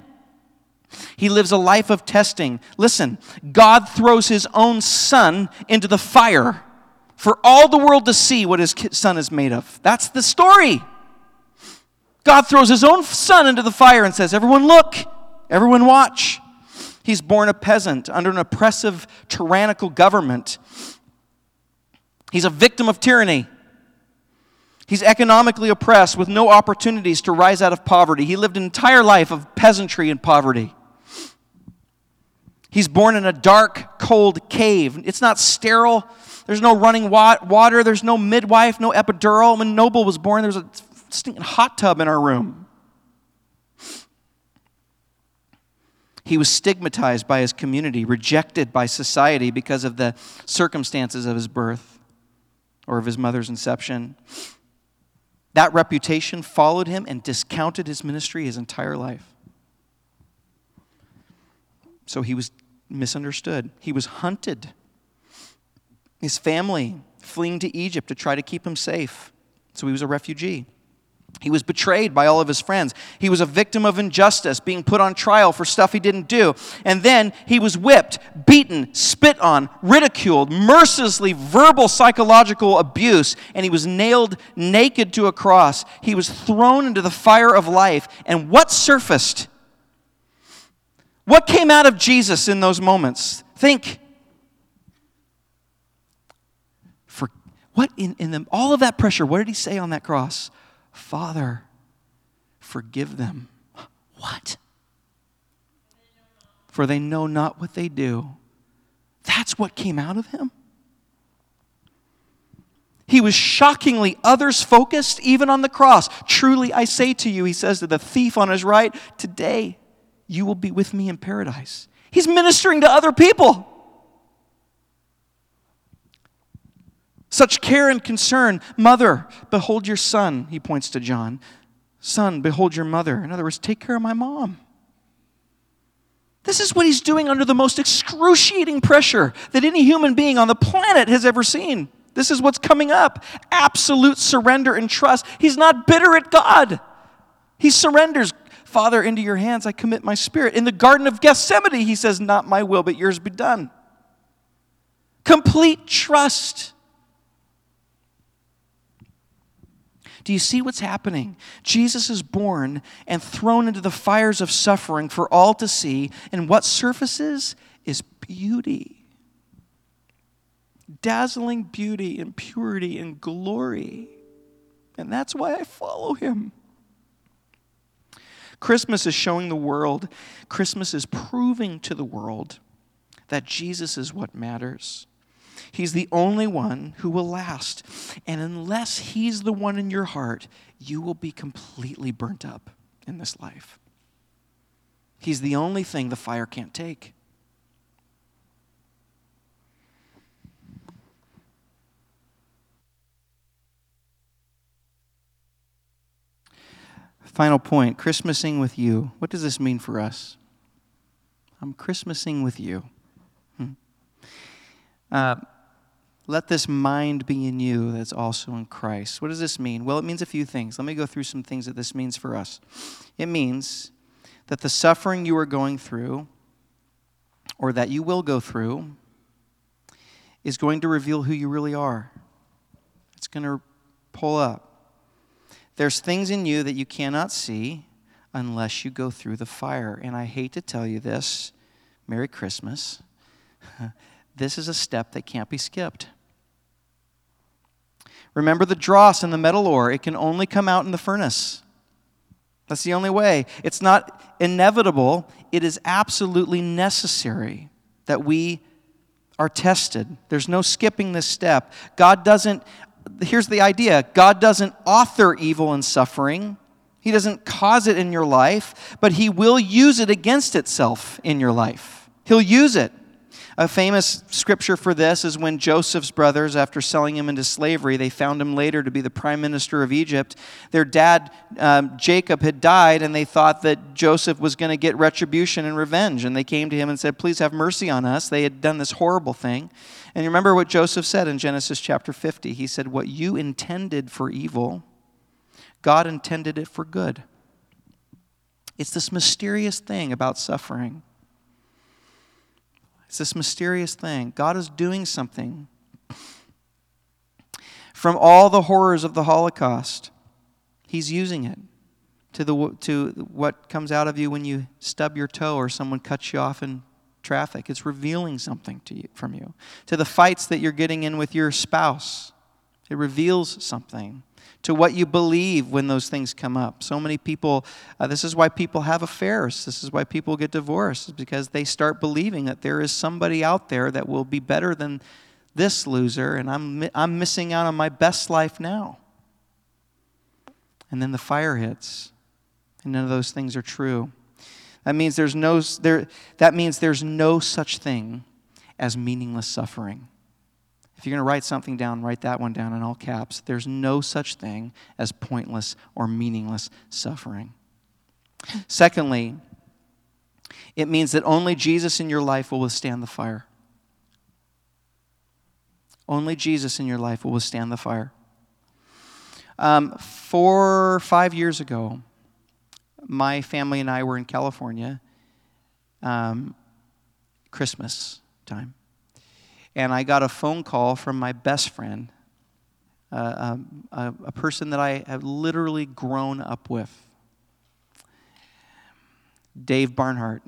he lives a life of testing. Listen, God throws his own son into the fire for all the world to see what his son is made of. That's the story. God throws his own son into the fire and says, Everyone look, everyone watch. He's born a peasant under an oppressive, tyrannical government. He's a victim of tyranny. He's economically oppressed with no opportunities to rise out of poverty. He lived an entire life of peasantry and poverty. He's born in a dark, cold cave. It's not sterile. There's no running water. There's no midwife, no epidural. When Noble was born, there was a stinking hot tub in our room. He was stigmatized by his community, rejected by society because of the circumstances of his birth or of his mother's inception. That reputation followed him and discounted his ministry his entire life. So he was misunderstood. He was hunted. His family fleeing to Egypt to try to keep him safe. So he was a refugee. He was betrayed by all of his friends. He was a victim of injustice, being put on trial for stuff he didn't do. And then he was whipped, beaten, spit on, ridiculed, mercilessly verbal psychological abuse, and he was nailed naked to a cross. He was thrown into the fire of life. And what surfaced? What came out of Jesus in those moments? Think. For what in, in the, all of that pressure, what did he say on that cross? Father, forgive them. What? For they know not what they do. That's what came out of him. He was shockingly others focused, even on the cross. Truly, I say to you, he says to the thief on his right, today you will be with me in paradise. He's ministering to other people. Such care and concern. Mother, behold your son, he points to John. Son, behold your mother. In other words, take care of my mom. This is what he's doing under the most excruciating pressure that any human being on the planet has ever seen. This is what's coming up absolute surrender and trust. He's not bitter at God, he surrenders. Father, into your hands I commit my spirit. In the Garden of Gethsemane, he says, Not my will, but yours be done. Complete trust. Do you see what's happening? Jesus is born and thrown into the fires of suffering for all to see, and what surfaces is beauty. Dazzling beauty and purity and glory. And that's why I follow him. Christmas is showing the world, Christmas is proving to the world that Jesus is what matters. He's the only one who will last. And unless He's the one in your heart, you will be completely burnt up in this life. He's the only thing the fire can't take. Final point Christmasing with you. What does this mean for us? I'm Christmasing with you. Hmm. Uh, let this mind be in you that's also in Christ. What does this mean? Well, it means a few things. Let me go through some things that this means for us. It means that the suffering you are going through, or that you will go through, is going to reveal who you really are. It's going to pull up. There's things in you that you cannot see unless you go through the fire. And I hate to tell you this, Merry Christmas. this is a step that can't be skipped. Remember the dross in the metal ore, it can only come out in the furnace. That's the only way. It's not inevitable, it is absolutely necessary that we are tested. There's no skipping this step. God doesn't, here's the idea God doesn't author evil and suffering, He doesn't cause it in your life, but He will use it against itself in your life. He'll use it. A famous scripture for this is when Joseph's brothers, after selling him into slavery, they found him later to be the prime minister of Egypt. Their dad, um, Jacob, had died, and they thought that Joseph was going to get retribution and revenge. And they came to him and said, Please have mercy on us. They had done this horrible thing. And remember what Joseph said in Genesis chapter 50? He said, What you intended for evil, God intended it for good. It's this mysterious thing about suffering. It's this mysterious thing. God is doing something. From all the horrors of the Holocaust, He's using it to, the, to what comes out of you when you stub your toe or someone cuts you off in traffic. It's revealing something to you, from you. To the fights that you're getting in with your spouse, it reveals something to what you believe when those things come up. So many people, uh, this is why people have affairs. This is why people get divorced, because they start believing that there is somebody out there that will be better than this loser, and I'm, I'm missing out on my best life now. And then the fire hits, and none of those things are true. That means there's no, there, that means there's no such thing as meaningless suffering. If you're going to write something down, write that one down in all caps. There's no such thing as pointless or meaningless suffering. Secondly, it means that only Jesus in your life will withstand the fire. Only Jesus in your life will withstand the fire. Um, four, five years ago, my family and I were in California, um, Christmas time and I got a phone call from my best friend, uh, um, a, a person that I have literally grown up with, Dave Barnhart,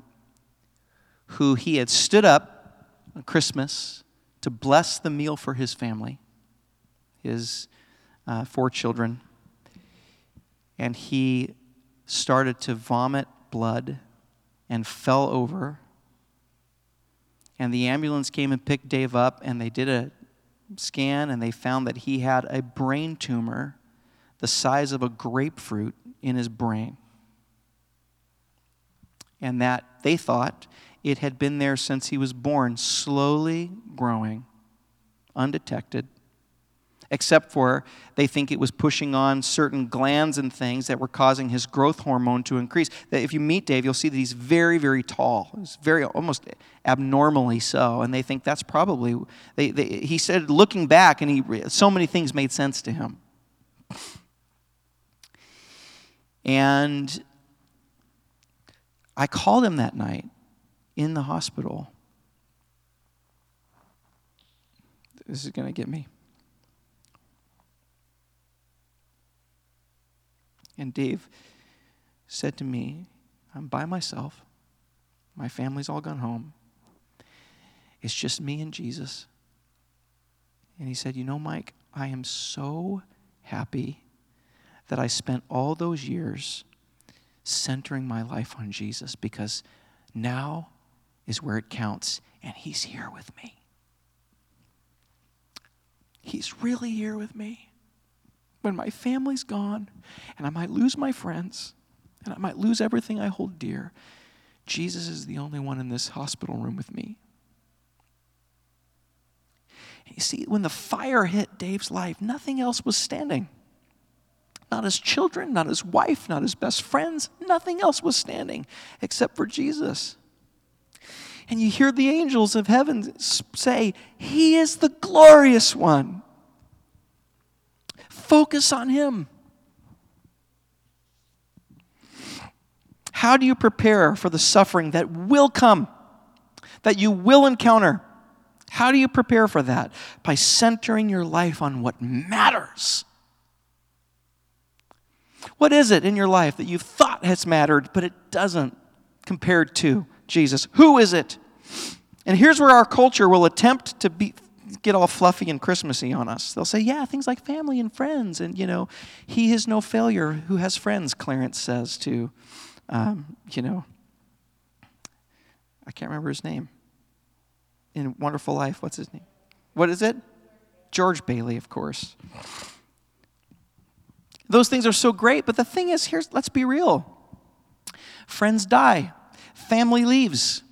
who he had stood up on Christmas to bless the meal for his family, his uh, four children, and he started to vomit blood and fell over and the ambulance came and picked Dave up, and they did a scan, and they found that he had a brain tumor the size of a grapefruit in his brain. And that they thought it had been there since he was born, slowly growing, undetected except for they think it was pushing on certain glands and things that were causing his growth hormone to increase. That if you meet Dave, you'll see that he's very, very tall. He's very, almost abnormally so. And they think that's probably, they, they, he said, looking back, and he, so many things made sense to him. And I called him that night in the hospital. This is going to get me. And Dave said to me, I'm by myself. My family's all gone home. It's just me and Jesus. And he said, You know, Mike, I am so happy that I spent all those years centering my life on Jesus because now is where it counts, and he's here with me. He's really here with me when my family's gone and I might lose my friends and I might lose everything I hold dear, Jesus is the only one in this hospital room with me. You see, when the fire hit Dave's life, nothing else was standing. Not his children, not his wife, not his best friends, nothing else was standing except for Jesus. And you hear the angels of heaven say, He is the glorious one. Focus on Him. How do you prepare for the suffering that will come, that you will encounter? How do you prepare for that? By centering your life on what matters. What is it in your life that you've thought has mattered, but it doesn't compared to Jesus? Who is it? And here's where our culture will attempt to be, get all fluffy and Christmassy on us. They'll say, yeah, things like family and friends. And, you know, he is no failure who has friends, Clarence says to, um, you know, I can't remember his name. In Wonderful Life, what's his name? What is it? George Bailey, of course. Those things are so great, but the thing is, here's let's be real. Friends die, family leaves.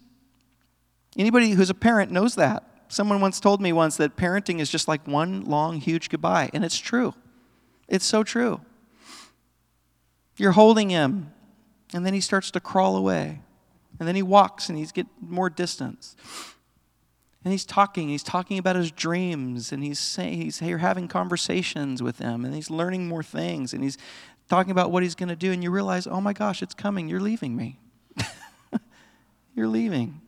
Anybody who's a parent knows that. Someone once told me once that parenting is just like one long, huge goodbye, and it's true. It's so true. You're holding him, and then he starts to crawl away, and then he walks, and he's get more distance. And he's talking, he's talking about his dreams, and he's saying he's you're having conversations with him, and he's learning more things, and he's talking about what he's going to do, and you realize, oh my gosh, it's coming. You're leaving me. you're leaving.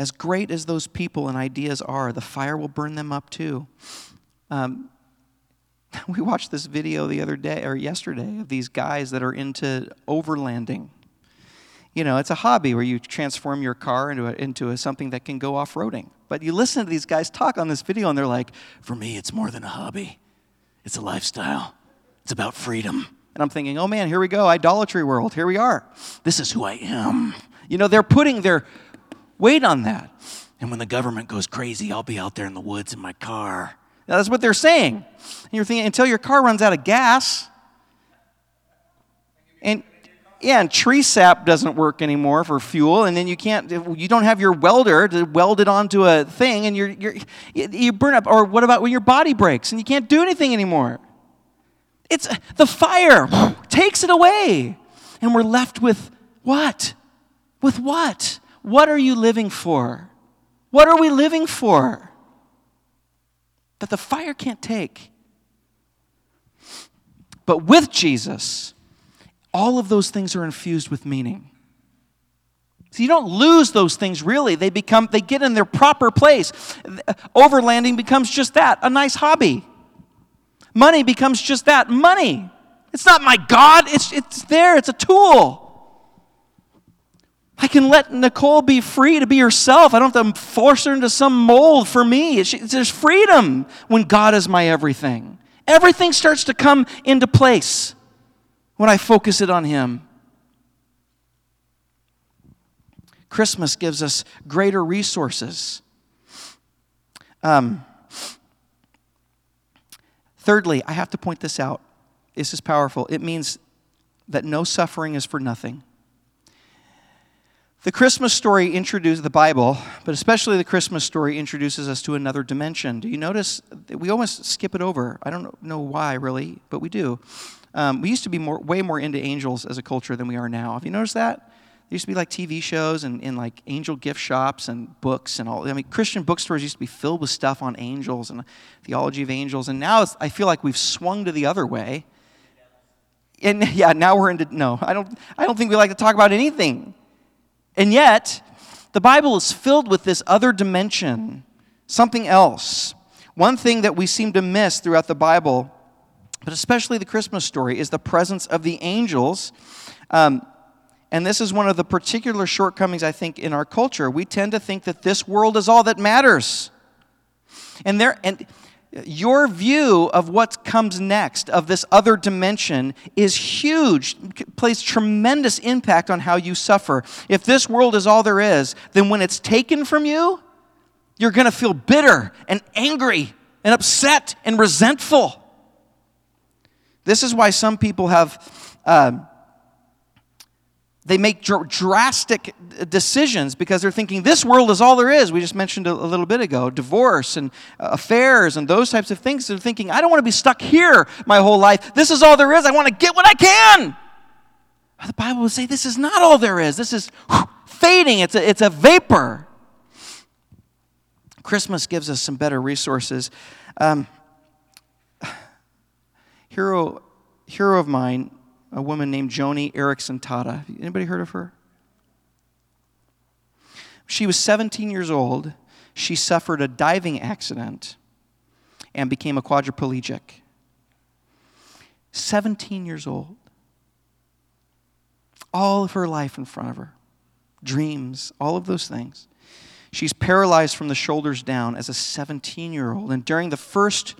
As great as those people and ideas are, the fire will burn them up too. Um, we watched this video the other day or yesterday of these guys that are into overlanding you know, it's a hobby where you transform your car into, a, into a, something that can go off roading. But you listen to these guys talk on this video, and they're like, for me, it's more than a hobby, it's a lifestyle, it's about freedom. And I'm thinking, oh man, here we go, idolatry world, here we are. This is who I am. You know, they're putting their weight on that. And when the government goes crazy, I'll be out there in the woods in my car. That's what they're saying. And you're thinking, until your car runs out of gas, and yeah, and tree sap doesn't work anymore for fuel, and then you can't, you don't have your welder to weld it onto a thing, and you're, you're, you burn up. Or what about when your body breaks and you can't do anything anymore? It's the fire takes it away, and we're left with what? With what? What are you living for? What are we living for? That the fire can't take. But with Jesus, all of those things are infused with meaning. So you don't lose those things really. They become they get in their proper place. Overlanding becomes just that, a nice hobby. Money becomes just that, money. It's not my God, it's it's there, it's a tool. I can let Nicole be free to be herself. I don't have to force her into some mold for me. there's freedom when God is my everything. Everything starts to come into place when I focus it on Him. Christmas gives us greater resources. Um, thirdly, I have to point this out. This is powerful. It means that no suffering is for nothing. The Christmas story introduces the Bible, but especially the Christmas story introduces us to another dimension. Do you notice? We almost skip it over. I don't know why, really, but we do. Um, we used to be more, way more into angels as a culture than we are now. Have you noticed that? There used to be like TV shows and, and like angel gift shops and books and all. I mean, Christian bookstores used to be filled with stuff on angels and theology of angels. And now I feel like we've swung to the other way. And yeah, now we're into, no, I don't, I don't think we like to talk about anything. And yet, the Bible is filled with this other dimension, something else. One thing that we seem to miss throughout the Bible but especially the Christmas story, is the presence of the angels. Um, and this is one of the particular shortcomings, I think, in our culture. We tend to think that this world is all that matters. And, there, and your view of what comes next, of this other dimension, is huge, plays tremendous impact on how you suffer. If this world is all there is, then when it's taken from you, you're going to feel bitter and angry and upset and resentful. This is why some people have, uh, they make dr- drastic decisions because they're thinking this world is all there is. We just mentioned a, a little bit ago divorce and uh, affairs and those types of things. They're thinking, I don't want to be stuck here my whole life. This is all there is. I want to get what I can. The Bible would say this is not all there is. This is fading, it's a, it's a vapor. Christmas gives us some better resources. Um, hero, hero of mine, a woman named Joni Eareckson Tada. Anybody heard of her? she was 17 years old, she suffered a diving accident and became a quadriplegic. 17 years old. All of her life in front of her, dreams, all of those things. She's paralyzed from the shoulders down as a 17 year old. And during the first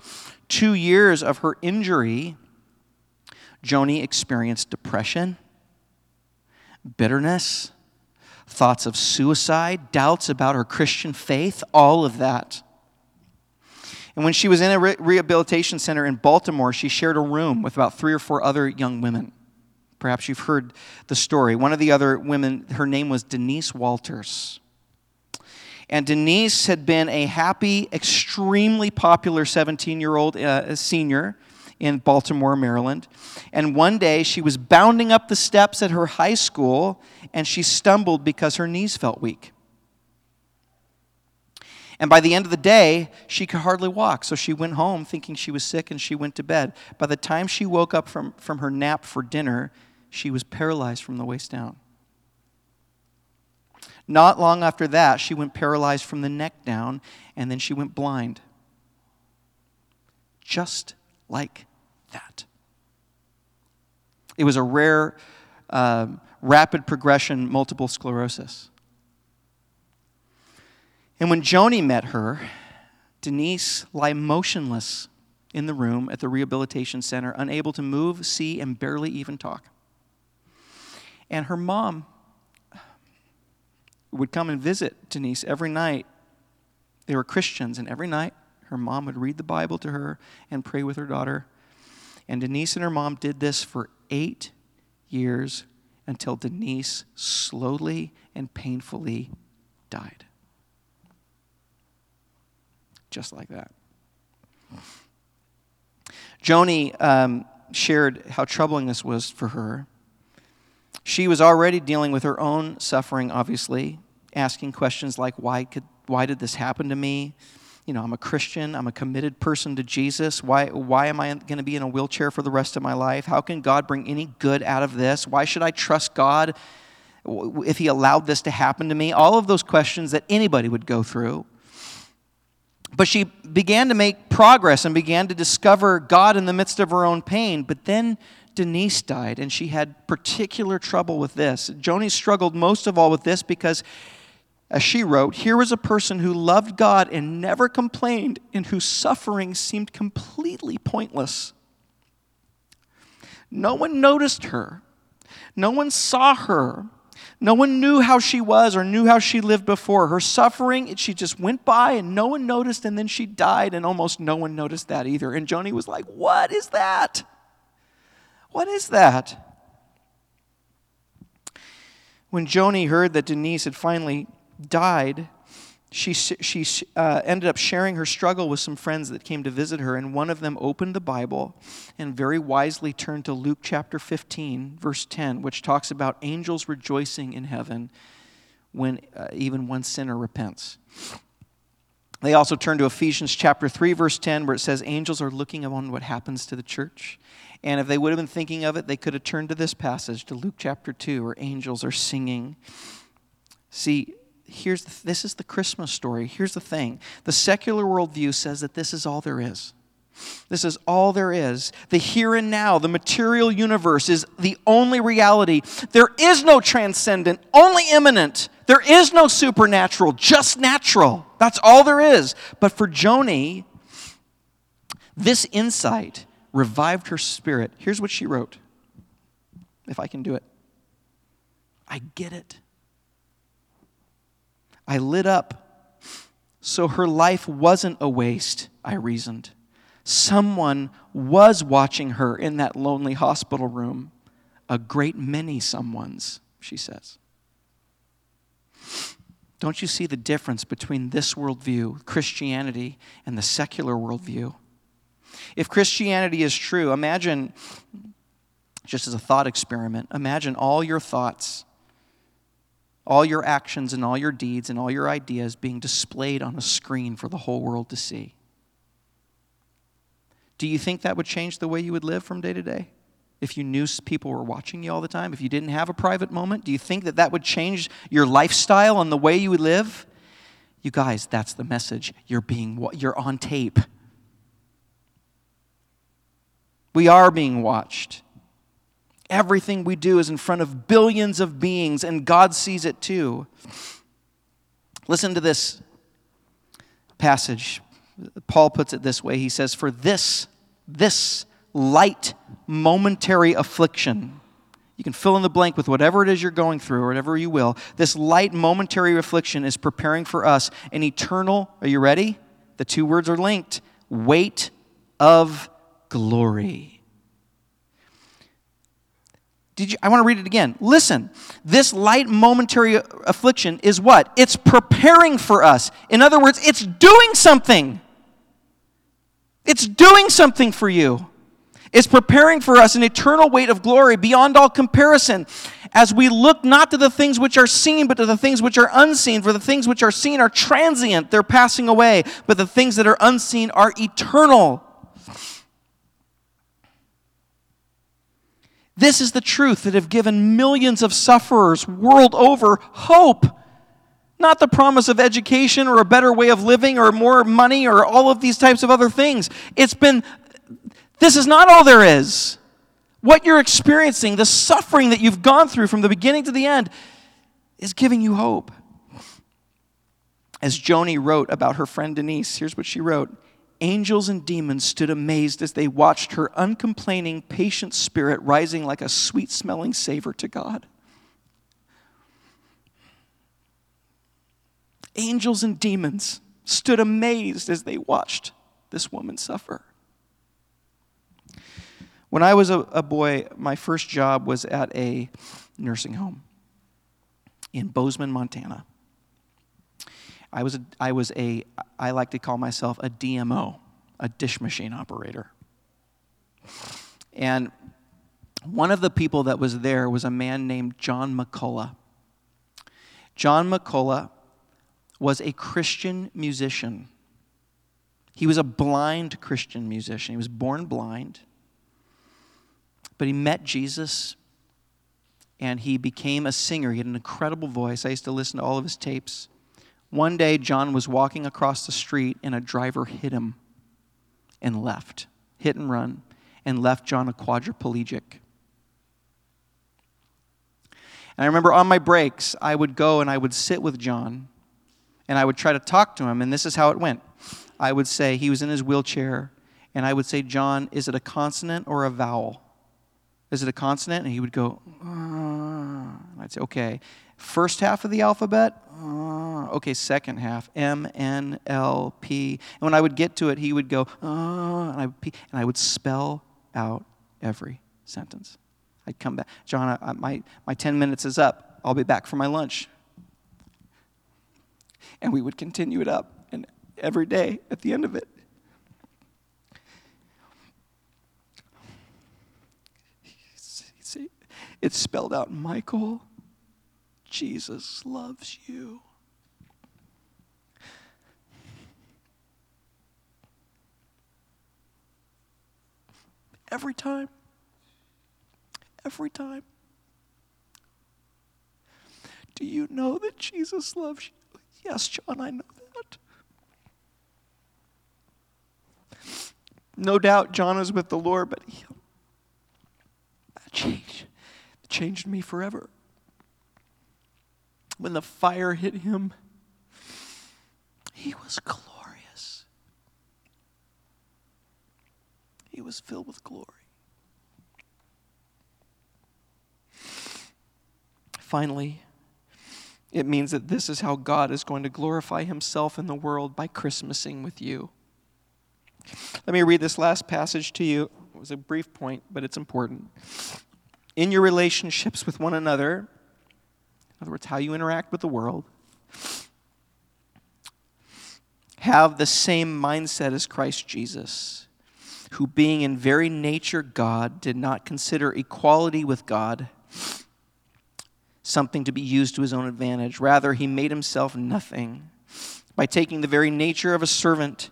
two years of her injury, Joni experienced depression, bitterness, thoughts of suicide, doubts about her Christian faith, all of that. And when she was in a re- rehabilitation center in Baltimore, she shared a room with about three or four other young women. Perhaps you've heard the story. One of the other women, her name was Denise Walters. And Denise had been a happy, extremely popular 17 year old uh, senior in Baltimore, Maryland. And one day she was bounding up the steps at her high school and she stumbled because her knees felt weak. And by the end of the day, she could hardly walk. So she went home thinking she was sick and she went to bed. By the time she woke up from, from her nap for dinner, she was paralyzed from the waist down. Not long after that, she went paralyzed from the neck down, and then she went blind. Just like that. It was a rare, uh, rapid progression multiple sclerosis. And when Joni met her, Denise lay motionless in the room at the rehabilitation center, unable to move, see, and barely even talk. And her mom would come and visit Denise every night. They were Christians, and every night her mom would read the Bible to her and pray with her daughter. And Denise and her mom did this for eight years until Denise slowly and painfully died. Just like that. Joni um, shared how troubling this was for her. She was already dealing with her own suffering, obviously, asking questions like, why, could, why did this happen to me? You know, I'm a Christian, I'm a committed person to Jesus. Why, why am I going to be in a wheelchair for the rest of my life? How can God bring any good out of this? Why should I trust God if He allowed this to happen to me? All of those questions that anybody would go through. But she began to make progress and began to discover God in the midst of her own pain. But then Denise died, and she had particular trouble with this. Joni struggled most of all with this because, as she wrote, here was a person who loved God and never complained, and whose suffering seemed completely pointless. No one noticed her, no one saw her. No one knew how she was or knew how she lived before. Her suffering, she just went by and no one noticed, and then she died, and almost no one noticed that either. And Joni was like, What is that? What is that? When Joni heard that Denise had finally died, she, she uh, ended up sharing her struggle with some friends that came to visit her, and one of them opened the Bible and very wisely turned to Luke chapter 15, verse 10, which talks about angels rejoicing in heaven when uh, even one sinner repents. They also turned to Ephesians chapter 3, verse 10, where it says, Angels are looking on what happens to the church. And if they would have been thinking of it, they could have turned to this passage, to Luke chapter 2, where angels are singing. See, here's the, this is the Christmas story. Here's the thing the secular worldview says that this is all there is. This is all there is. The here and now, the material universe is the only reality. There is no transcendent, only immanent. There is no supernatural, just natural. That's all there is. But for Joni, this insight revived her spirit. Here's what she wrote if I can do it. I get it. I lit up. So her life wasn't a waste, I reasoned. Someone was watching her in that lonely hospital room. A great many someones, she says. Don't you see the difference between this worldview, Christianity, and the secular worldview? If Christianity is true, imagine, just as a thought experiment, imagine all your thoughts, all your actions, and all your deeds, and all your ideas being displayed on a screen for the whole world to see. Do you think that would change the way you would live from day to day? if you knew people were watching you all the time? If you didn't have a private moment? Do you think that that would change your lifestyle and the way you would live? You guys, that's the message. You're being you're on tape. We are being watched. Everything we do is in front of billions of beings, and God sees it too. Listen to this passage. Paul puts it this way He says, For this, this light, momentary affliction, you can fill in the blank with whatever it is you're going through, or whatever you will. This light, momentary affliction is preparing for us an eternal, are you ready? The two words are linked weight of glory. Did you, I want to read it again. Listen, this light momentary affliction is what? It's preparing for us. In other words, it's doing something. It's doing something for you. It's preparing for us an eternal weight of glory beyond all comparison as we look not to the things which are seen, but to the things which are unseen. For the things which are seen are transient, they're passing away, but the things that are unseen are eternal. This is the truth that have given millions of sufferers world over hope. Not the promise of education or a better way of living or more money or all of these types of other things. It's been, this is not all there is. What you're experiencing, the suffering that you've gone through from the beginning to the end, is giving you hope. As Joni wrote about her friend Denise, here's what she wrote Angels and demons stood amazed as they watched her uncomplaining, patient spirit rising like a sweet smelling savor to God. Angels and demons stood amazed as they watched this woman suffer. When I was a, a, boy, my first job was at a nursing home in Bozeman, Montana. I was a, I was a I like to call myself a DMO, a dish machine operator. And one of the people that was there was a man named John McCullough. John McCullough was a Christian musician. He was a blind Christian musician. He was born blind. But he met Jesus and he became a singer. He had an incredible voice. I used to listen to all of his tapes. One day, John was walking across the street and a driver hit him and left, hit and run, and left John a quadriplegic. And I remember on my breaks, I would go and I would sit with John and I would try to talk to him, and this is how it went. I would say, he was in his wheelchair, and I would say, John, is it a consonant or a vowel? Is it a consonant? And he would go, uh. I'd say, okay. First half of the alphabet, uh, okay, second half, M, N, L, P. And when I would get to it, he would go, uh, and, I would, and I would spell out every sentence. I'd come back. John, I, my, my 10 minutes is up. I'll be back for my lunch. And we would continue it up. And every day at the end of it, it's spelled out Michael Jesus loves you. Every time. Every time. Do you know that Jesus loves you? Yes, John, I know that. No doubt John is with the Lord, but he, changed, changed me forever when the fire hit him, he was glorious. He was filled with glory. Finally, it means that this is how God is going to glorify himself in the world by Christmasing with you. Let me read this last passage to you. It was a brief point, but it's important. In your relationships with one another, in other words, how you interact with the world, have the same mindset as Christ Jesus, who, being in very nature God, did not consider equality with God something to be used to his own advantage. Rather, he made himself nothing by taking the very nature of a servant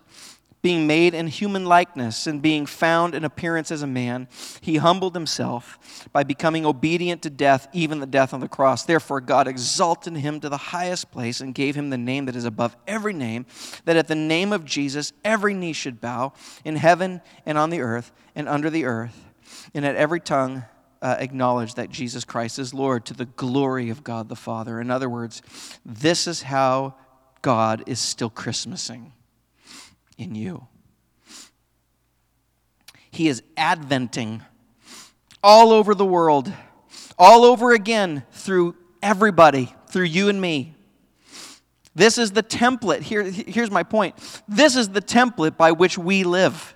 being made in human likeness and being found in appearance as a man, he humbled himself by becoming obedient to death, even the death on the cross. Therefore, God exalted him to the highest place and gave him the name that is above every name, that at the name of Jesus every knee should bow in heaven and on the earth and under the earth, and at every tongue uh, acknowledge that Jesus Christ is Lord to the glory of God the Father. In other words, this is how God is still Christmasing in you. He is adventing all over the world, all over again through everybody, through you and me. This is the template. Here, here's my point. This is the template by which we live.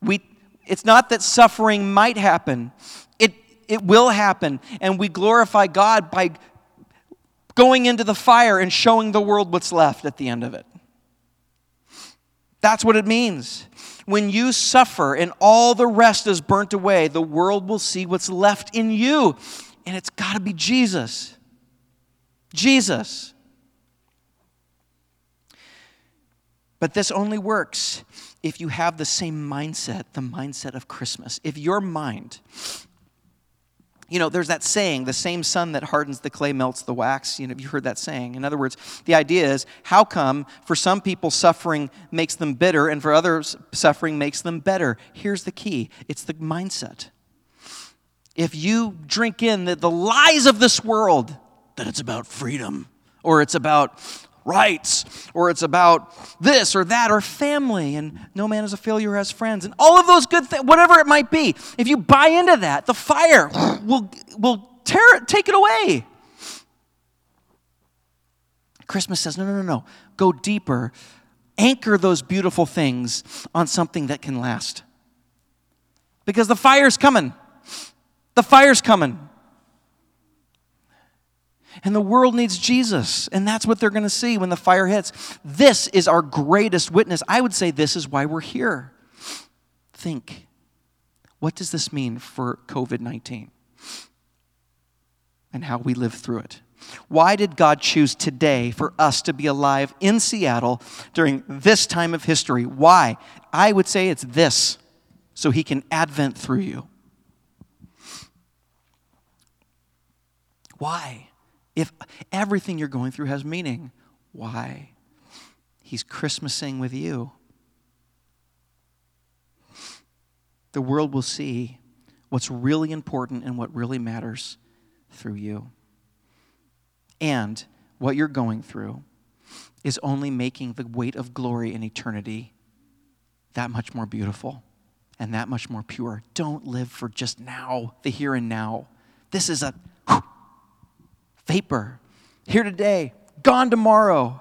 We, it's not that suffering might happen, it, it will happen. And we glorify God by going into the fire and showing the world what's left at the end of it. That's what it means. When you suffer and all the rest is burnt away, the world will see what's left in you. And it's got to be Jesus. Jesus. But this only works if you have the same mindset, the mindset of Christmas. If your mind you know, there's that saying, the same sun that hardens the clay melts the wax. You know, you heard that saying. In other words, the idea is how come for some people suffering makes them bitter and for others suffering makes them better? Here's the key it's the mindset. If you drink in the, the lies of this world, that it's about freedom or it's about rights or it's about this or that or family and no man is a failure has friends and all of those good things whatever it might be. If you buy into that the fire will will tear it take it away. Christmas says no no no no. Go deeper. Anchor those beautiful things on something that can last. Because the fire's coming. The fire's coming and the world needs Jesus. And that's what they're going to see when the fire hits. This is our greatest witness. I would say this is why we're here. Think what does this mean for COVID 19 and how we live through it? Why did God choose today for us to be alive in Seattle during this time of history? Why? I would say it's this so He can advent through you. Why? If everything you're going through has meaning, why? He's Christmasing with you. The world will see what's really important and what really matters through you. And what you're going through is only making the weight of glory in eternity that much more beautiful and that much more pure. Don't live for just now, the here and now. This is a vapor. Here today, gone tomorrow.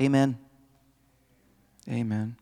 Amen. Amen.